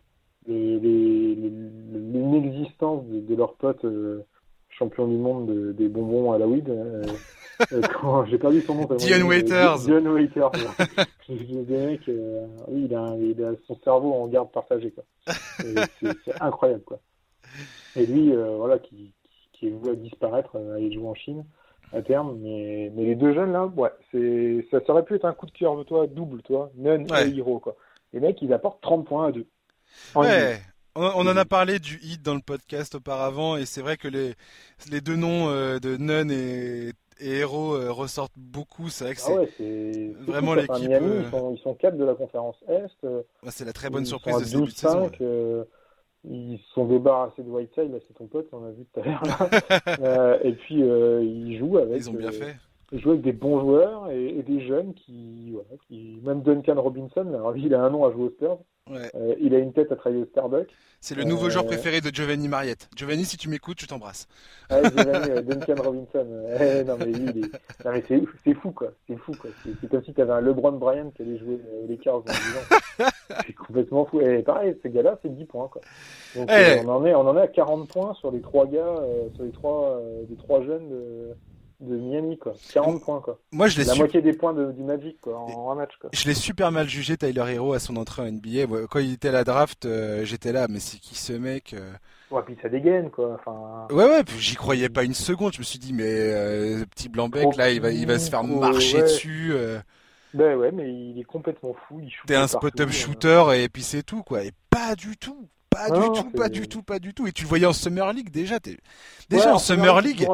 l'inexistence de, de, leur pote euh, champion du monde des bonbons à la weed. Euh, j'ai perdu son nom. Dion Waiters. Dion Waiters. le mec, oui, il a, il a, son cerveau en garde partagée. C'est incroyable. Quoi. Et lui, voilà, qui, qui est voué à disparaître, à aller jouer en Chine à terme. Mais, mais les deux jeunes là, ouais, c'est ça, aurait pu être un coup de cœur de toi, double, toi, Nun et Hiro, quoi les mecs, ils apportent 30 points à deux. Ouais. On, en a parlé du hit dans le podcast auparavant et c'est vrai que les, les deux noms euh, de Nun et, et Hero euh, ressortent beaucoup. C'est vrai que ah c'est vraiment l'équipe. Euh, ils, sont, ils sont quatre de la conférence Est. c'est la très bonne surprise de ce début de saison. ils sont débarrassés de Whiteside, là c'est ton pote, on a vu tout à l'heure. et puis ils jouent avec. Ils ont bien fait jouer avec des bons joueurs et, des jeunes qui, même Duncan Robinson, alors il a un nom à jouer au Spurs. Euh, il a une tête à travailler au Starbucks. C'est le nouveau joueur euh, préféré de Giovanni Mariette. Giovanni, si tu m'écoutes, je t'embrasse. Ah, Giovanni, euh, Duncan Robinson. non, mais lui, il est... non, mais c'est, c'est fou, quoi. C'est fou, quoi. C'est, comme si tu avais un LeBron Bryant qui allait jouer les Cavs en 10 ans. c'est complètement fou. Et pareil, ces gars-là, c'est 10 points, quoi. Donc, eh. on, en est, on en est à 40 points sur les trois gars, sur les trois, les trois jeunes de de Miami, quoi. 40 points, quoi. Moi, je La moitié des points du Magic, quoi, en un match, quoi. Je l'ai super mal jugé, Tyler Hero, à son entrée en NBA. Quand il était à la draft, euh, j'étais là, mais c'est qui ce mec euh? Ouais, puis ça dégaine, quoi. Enfin... Ouais, ouais, j'y croyais pas une seconde. Je me suis dit, mais euh, petit blanc-bec, là, il va, il va se faire marcher dessus. Ben ouais, mais il est complètement fou. T'es un spot-up shooter et puis c'est tout, quoi. Et pas du tout. Pas du tout, pas du tout, pas du tout. Et tu le voyais en Summer League déjà. Déjà en Summer League,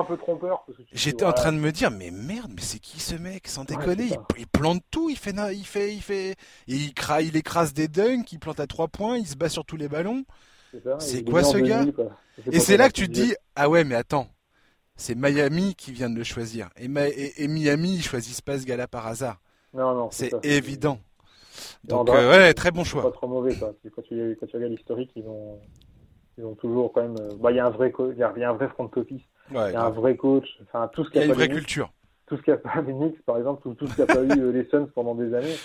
j'étais en train de me dire, mais merde, mais c'est qui ce mec Sans déconner, il, plante tout, il fait, il fait, il fait, il, il écrase des dunks, il plante à trois points, il se bat sur tous les ballons. C'est quoi ce gars Et c'est là que tu te dis, ah ouais, mais attends, c'est Miami qui vient de le choisir. Et, et, Miami, ils choisissent pas ce gars-là par hasard. Non, non. C'est évident. Donc, euh, ouais, très bon choix. Pas trop mauvais, quoi. Quand tu, quand tu regardes l'historique, ils ont, ils ont toujours quand même. Euh, bah, il y a un vrai, il y, a un vrai front office. Il y a un vrai coach. Enfin, tout ce Il y a une vraie culture. Tout ce qu'il n'y a pas les Knicks, par exemple, tout, tout ce qu'il n'y a pas eu euh, les Suns pendant des années.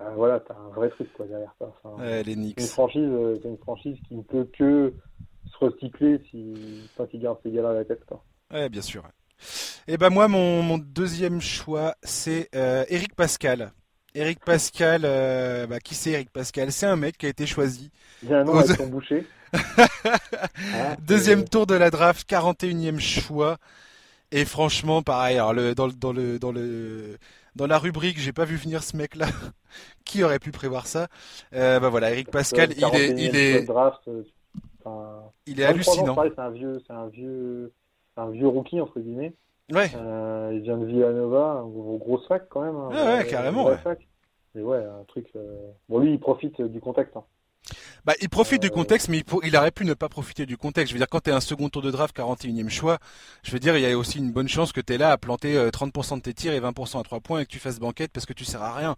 Euh, voilà, t'as un vrai truc quoi derrière ça. Enfin, ouais, les Knicks. Une franchise, c'est une franchise qui ne peut que se recycler si tant qu'il garde ses gars à la tête quoi. Ouais, bien sûr. Et ben moi, mon, mon deuxième choix, c'est Eric Pascal Eric Pascal, euh, bah, qui c'est Eric Pascal? C'est un mec qui a été choisi. Il y a un nom avec son boucher. Ah, Deuxième tour de la draft, 41e choix. Et franchement, pareil, alors le, dans, le, dans, le, dans, le, dans la rubrique, j'ai pas vu venir ce mec-là. qui aurait pu prévoir ça? Euh, Bah voilà, Eric Pascal, il est, il est, draft, il est hallucinant. C'est un vieux, c'est un vieux, un vieux rookie entre guillemets. Ouais. Euh, il vient de Villanova, un gros fac quand même. Hein, ouais, ouais, carrément. Ouais. Mais ouais, un truc. Euh, bon, lui, il profite du contact. Hein. Bah, il profite du contexte, mais il, aurait pu ne pas profiter du contexte. Je veux dire, quand tu es un second tour de draft, 41e choix, je veux dire, il y a aussi une bonne chance que tu es là à planter 30% euh, de tes tirs et 20% à 3 points et que tu fasses banquette parce que tu sers à rien.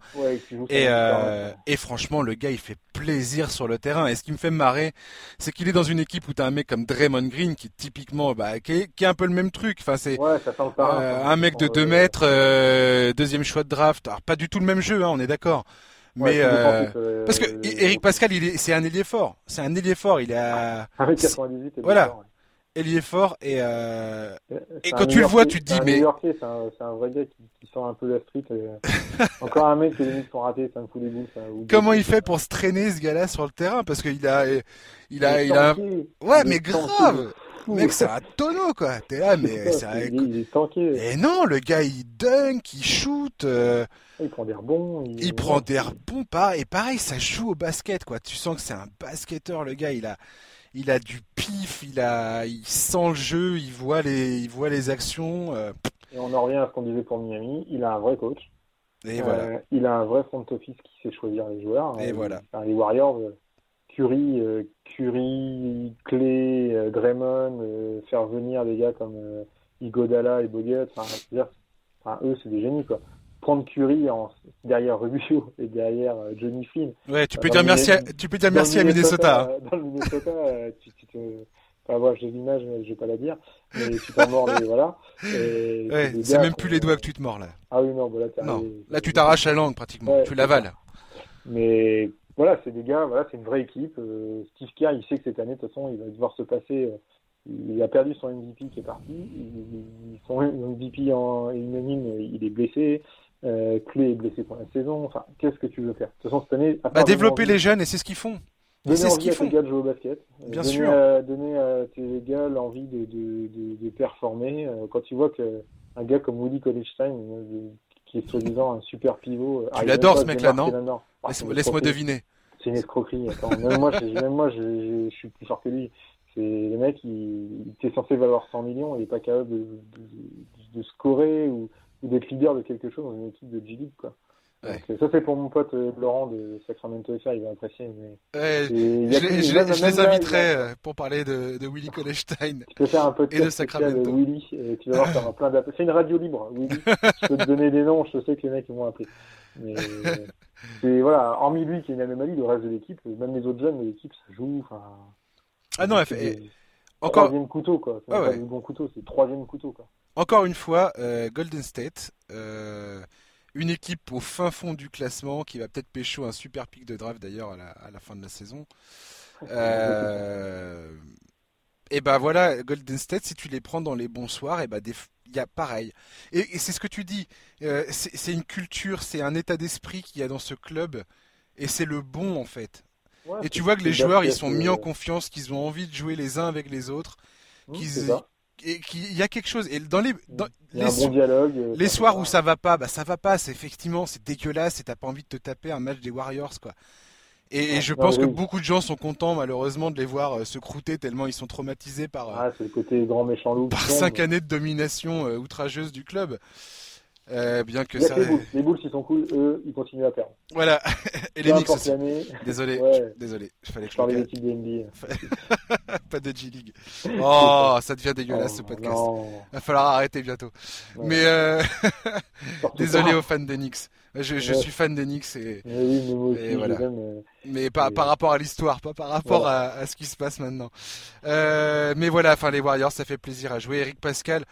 et, euh, et franchement, le gars, il fait plaisir sur le terrain. Et ce qui me fait marrer, c'est qu'il est dans une équipe où tu as un mec comme Draymond Green qui est typiquement, bah, qui est, un peu le même truc. Enfin, c'est euh, un mec de 2 mètres, deuxième choix de draft. Alors, pas du tout le même jeu, hein, on est d'accord. Mais euh, parce que Eric Pascal, il est, c'est un ailier fort. C'est un ailier fort. Il a. 1m98. Voilà. Ailier fort et euh... et quand tu le vois, tu te dis mais. C'est un, c'est un vrai gars qui, qui, sort un peu de la street. Encore un mec qui les sont ratés, ça me fout les boules. Comment il fait pour se traîner ce gars-là sur le terrain? Parce qu'il a, il a, il a. Ouais, mais grave. Mec, c'est un tonneau, quoi. T'es là, mais c'est un... il est tanké. Et non, le gars, il dunk, il shoot. Euh... Il prend des rebonds. Il, il prend des rebonds, pas. Et pareil, ça joue au basket, quoi. Tu sens que c'est un basketteur, le gars. Il a, il a du pif, il a, il sent le jeu, il voit les, il voit les actions. Euh... Et on en revient à ce qu'on disait pour Miami. Il a un vrai coach. Et voilà. Euh, il a un vrai front office qui sait choisir les joueurs. Et voilà. Enfin, les Warriors, euh, Curry, euh, Curry, Clay, euh, Draymond, euh, faire venir des gars comme Igodala et Bogut, enfin, enfin, eux, c'est des génies, quoi prendre Curry en, derrière Rubio et derrière Johnny Flynn. Ouais, tu peux dire merci, à, tu peux dire merci à Minnesota. Hein. Dans le Minnesota, tu, tu te, enfin, voilà, j'ai l'image, mais je vais pas la dire, mais tu t'en mords, mais voilà. Ouais, c'est même plus les doigts que tu te mords, là. Ah oui, non, bah là, non. là, tu t'arraches la langue, pratiquement. Ouais, tu l'avales. Mais voilà, c'est des gars, voilà, c'est une vraie équipe. Euh, Steve Kerr, il sait que cette année, de toute façon, il va devoir se passer. Euh, il a perdu son MVP qui est parti. Il, son MVP en unanime, il est blessé. Euh, Clé est blessé pour la saison. Enfin, qu'est-ce que tu veux faire? De toute façon, cette année. Bah, développer les jeunes, et c'est ce qu'ils font. Donner c'est ce qu'ils font. gars de jouer au basket. Bien donner sûr. À, donner à tes gars l'envie de, de, de, de, performer. Quand tu vois qu'un gars comme Woody Collegestein, qui est soi-disant un super pivot. Tu l'adores ce mec-là, non? Laisse-moi deviner. C'est une escroquerie. Attends, même moi, même moi je, je, suis plus fort que lui. C'est le mec, il, il était censé valoir 100 millions, il est pas capable de, de, de scorer ou, ou d'être leader de quelque chose dans une équipe de G-League, quoi. Ouais. Donc, ça c'est pour mon pote euh, Laurent de Sacramento FA, il va apprécier. Mais ouais, je, je, je, les inviterai là, pour parler de, de Willy Colestein tu peux faire un podcast et de Sacramento. Willy, et tu vas voir, tu plein d'appels. C'est une radio libre, Willy. je peux te donner des noms, je sais que les mecs ils vont appeler. Mais c'est voilà, hormis lui qui est une anomalie, le reste de l'équipe, même les autres jeunes de l'équipe, ça joue. Ah non, fait, encore troisième couteau quoi. C'est ah ouais. bon couteau, c'est troisième couteau quoi. Encore une fois, euh, Golden State, euh, une équipe au fin fond du classement qui va peut-être pécho un super pic de draft d'ailleurs à la, à la, fin de la saison. Euh, et ben voilà, Golden State, si tu les prends dans les bons soirs, et ben il y a pareil. Et, et c'est ce que tu dis, c'est une culture, c'est un état d'esprit qu'il y a dans ce club, et c'est le bon en fait. Ouais, et tu vois que les joueurs, ils sont mis en confiance, qu'ils ont envie de jouer les uns avec les autres, mmh, qu'ils qu'il y a quelque chose. Et dans les dans les, dialogue, les soirs où ça va pas bah ça va pas. C'est effectivement c'est dégueulasse et t'as pas envie de te taper un match des Warriors quoi. Et, et je non, pense oui. que beaucoup de gens sont contents malheureusement de les voir euh, se croûter tellement ils sont traumatisés par ah, c'est le côté grand méchant loup par cinq années de domination euh, outrageuse du club euh, bien que Il ça les Bulls. les ils sont cool eux ils continuent à perdre. Voilà. Et les Knicks aussi. désolé Ouais. désolé il fallait que je je parlais des types NBA pas de G League oh ça devient dégueulasse ce Oh, podcast. non. va falloir arrêter bientôt. Ouais. mais euh... Désolé aux fans des Knicks je, je Ouais. suis fan Knicks et Mais oui mais moi aussi Et voilà. euh, mais par, Et- par rapport à l'histoire, pas par rapport à, à ce qui se passe maintenant. Euh, mais voilà, enfin les Warriors, ça fait plaisir à jouer. Eric Pascal,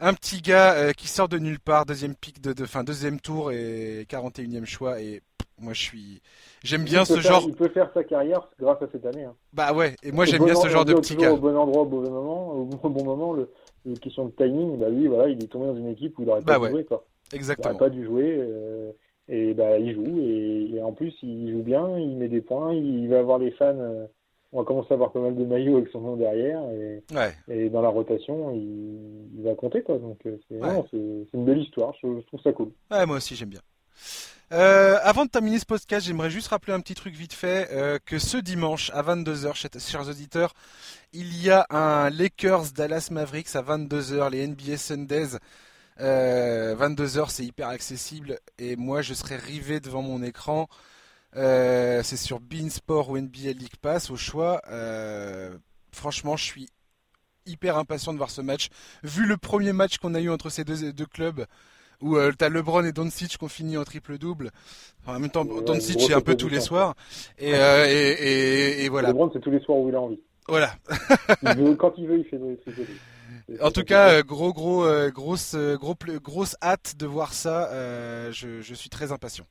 un petit gars euh, qui sort de nulle part, deuxième pick de, de fin deuxième tour et 41e choix. Et moi je suis, j'aime bien ce faire- genre. il peut faire sa carrière grâce à cette année hein. Bah ouais, et moi Au j'aime bon bien ce en- genre de petit au gars. bon endroit au bon moment au bon, moment le, le question de timing bah lui voilà il est tombé dans une équipe où il aurait Bah pas ouais. dû jouer quoi il aurait Exactement. pas dû jouer euh, Et bah, il joue, et, en plus, il joue bien, il met des points, il va avoir les fans. Euh, on va commencer à avoir pas mal de maillots avec son nom derrière, et, et dans la rotation, il, va compter, quoi. Donc, euh, c'est une belle histoire, je, trouve ça cool. Ouais, moi aussi, j'aime bien. Euh, avant de terminer ce podcast, j'aimerais juste rappeler un petit truc vite fait que ce dimanche à 22h, chers auditeurs, il y a un Lakers Dallas Mavericks à 22h, les NBA Sundays 22h, euh, c'est hyper accessible et moi je serai rivé devant mon écran. Euh, c'est sur Beansport ou NBA League Pass au choix. Euh, franchement, je suis hyper impatient de voir ce match. Vu le premier match qu'on a eu entre ces deux, deux clubs, où tu t'as LeBron et Doncic qui ont fini en triple-double. en même temps, Doncic c'est un peu tous les soirs. Et, et, et, voilà. LeBron, c'est tous les soirs où il a envie. Voilà. quand il veut, il fait des triple en tout cas, euh, gros, gros, euh, grosse, euh, gros, grosse hâte de voir ça. je, je, suis très impatient.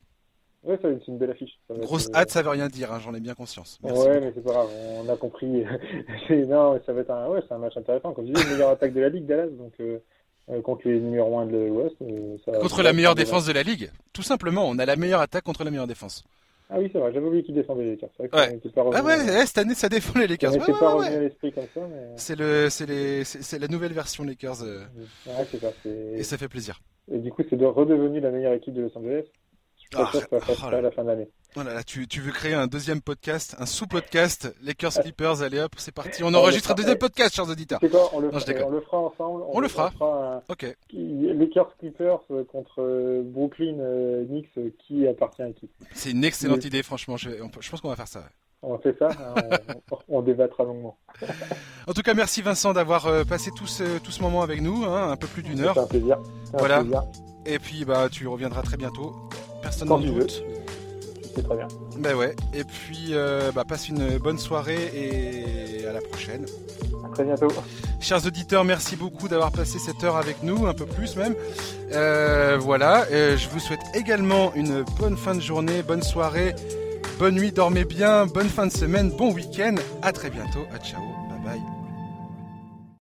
Ouais, c'est une belle affiche. grosse hâte, ça veut rien dire, hein, j'en ai bien conscience. ouais, mais c'est pas grave, on a compris. non, ça va être un, ouais, c'est un match intéressant. Comme je disais, meilleure attaque de la ligue, Dallas, donc contre les numéros 1 de l'Ouest. contre la meilleure défense de la ligue, tout simplement. On a la meilleure attaque contre la meilleure défense. Ah oui, c'est vrai, j'avais oublié qu'ils descendaient les Lakers. Ouais. ah ouais, cette année ça défend les Lakers. Ouais, pas revenu à l'esprit comme ça. Mais... C'est le, c'est les, c'est la nouvelle version Lakers. Euh... C'est ça. Et ça fait plaisir. Et du coup, c'est redevenu la meilleure équipe de Los Angeles. Fasse oh à la fin de l'année. Voilà, là, tu, tu veux créer un deuxième podcast, un sous-podcast, Lakers Clippers, allez hop, c'est parti. On enregistre un deuxième podcast, chers auditeurs. Quoi, on, le non, fera, on, le fera, ensemble. On, on le fera. fera un... Ok. Lakers Clippers contre euh, Brooklyn euh, Knicks, euh, qui appartient à qui? C'est une excellente idée, franchement. Je, je pense qu'on va faire ça. On fait ça, hein, on, on, débattra longuement. En tout cas, merci Vincent d'avoir passé tout ce, tout ce moment avec nous, hein, un peu plus d'une heure. C'est un plaisir. Voilà. Plaisir. Et puis, bah, tu reviendras très bientôt. Personne n'en doute c'est très bien. Ben ouais, et puis euh, bah, passe une bonne soirée et à la prochaine. À très bientôt. Chers auditeurs, merci beaucoup d'avoir passé cette heure avec nous, un peu plus même. Euh, voilà, je vous souhaite également une bonne fin de journée, bonne soirée, bonne nuit, dormez bien, bonne fin de semaine, bon week-end. À très bientôt, à ciao.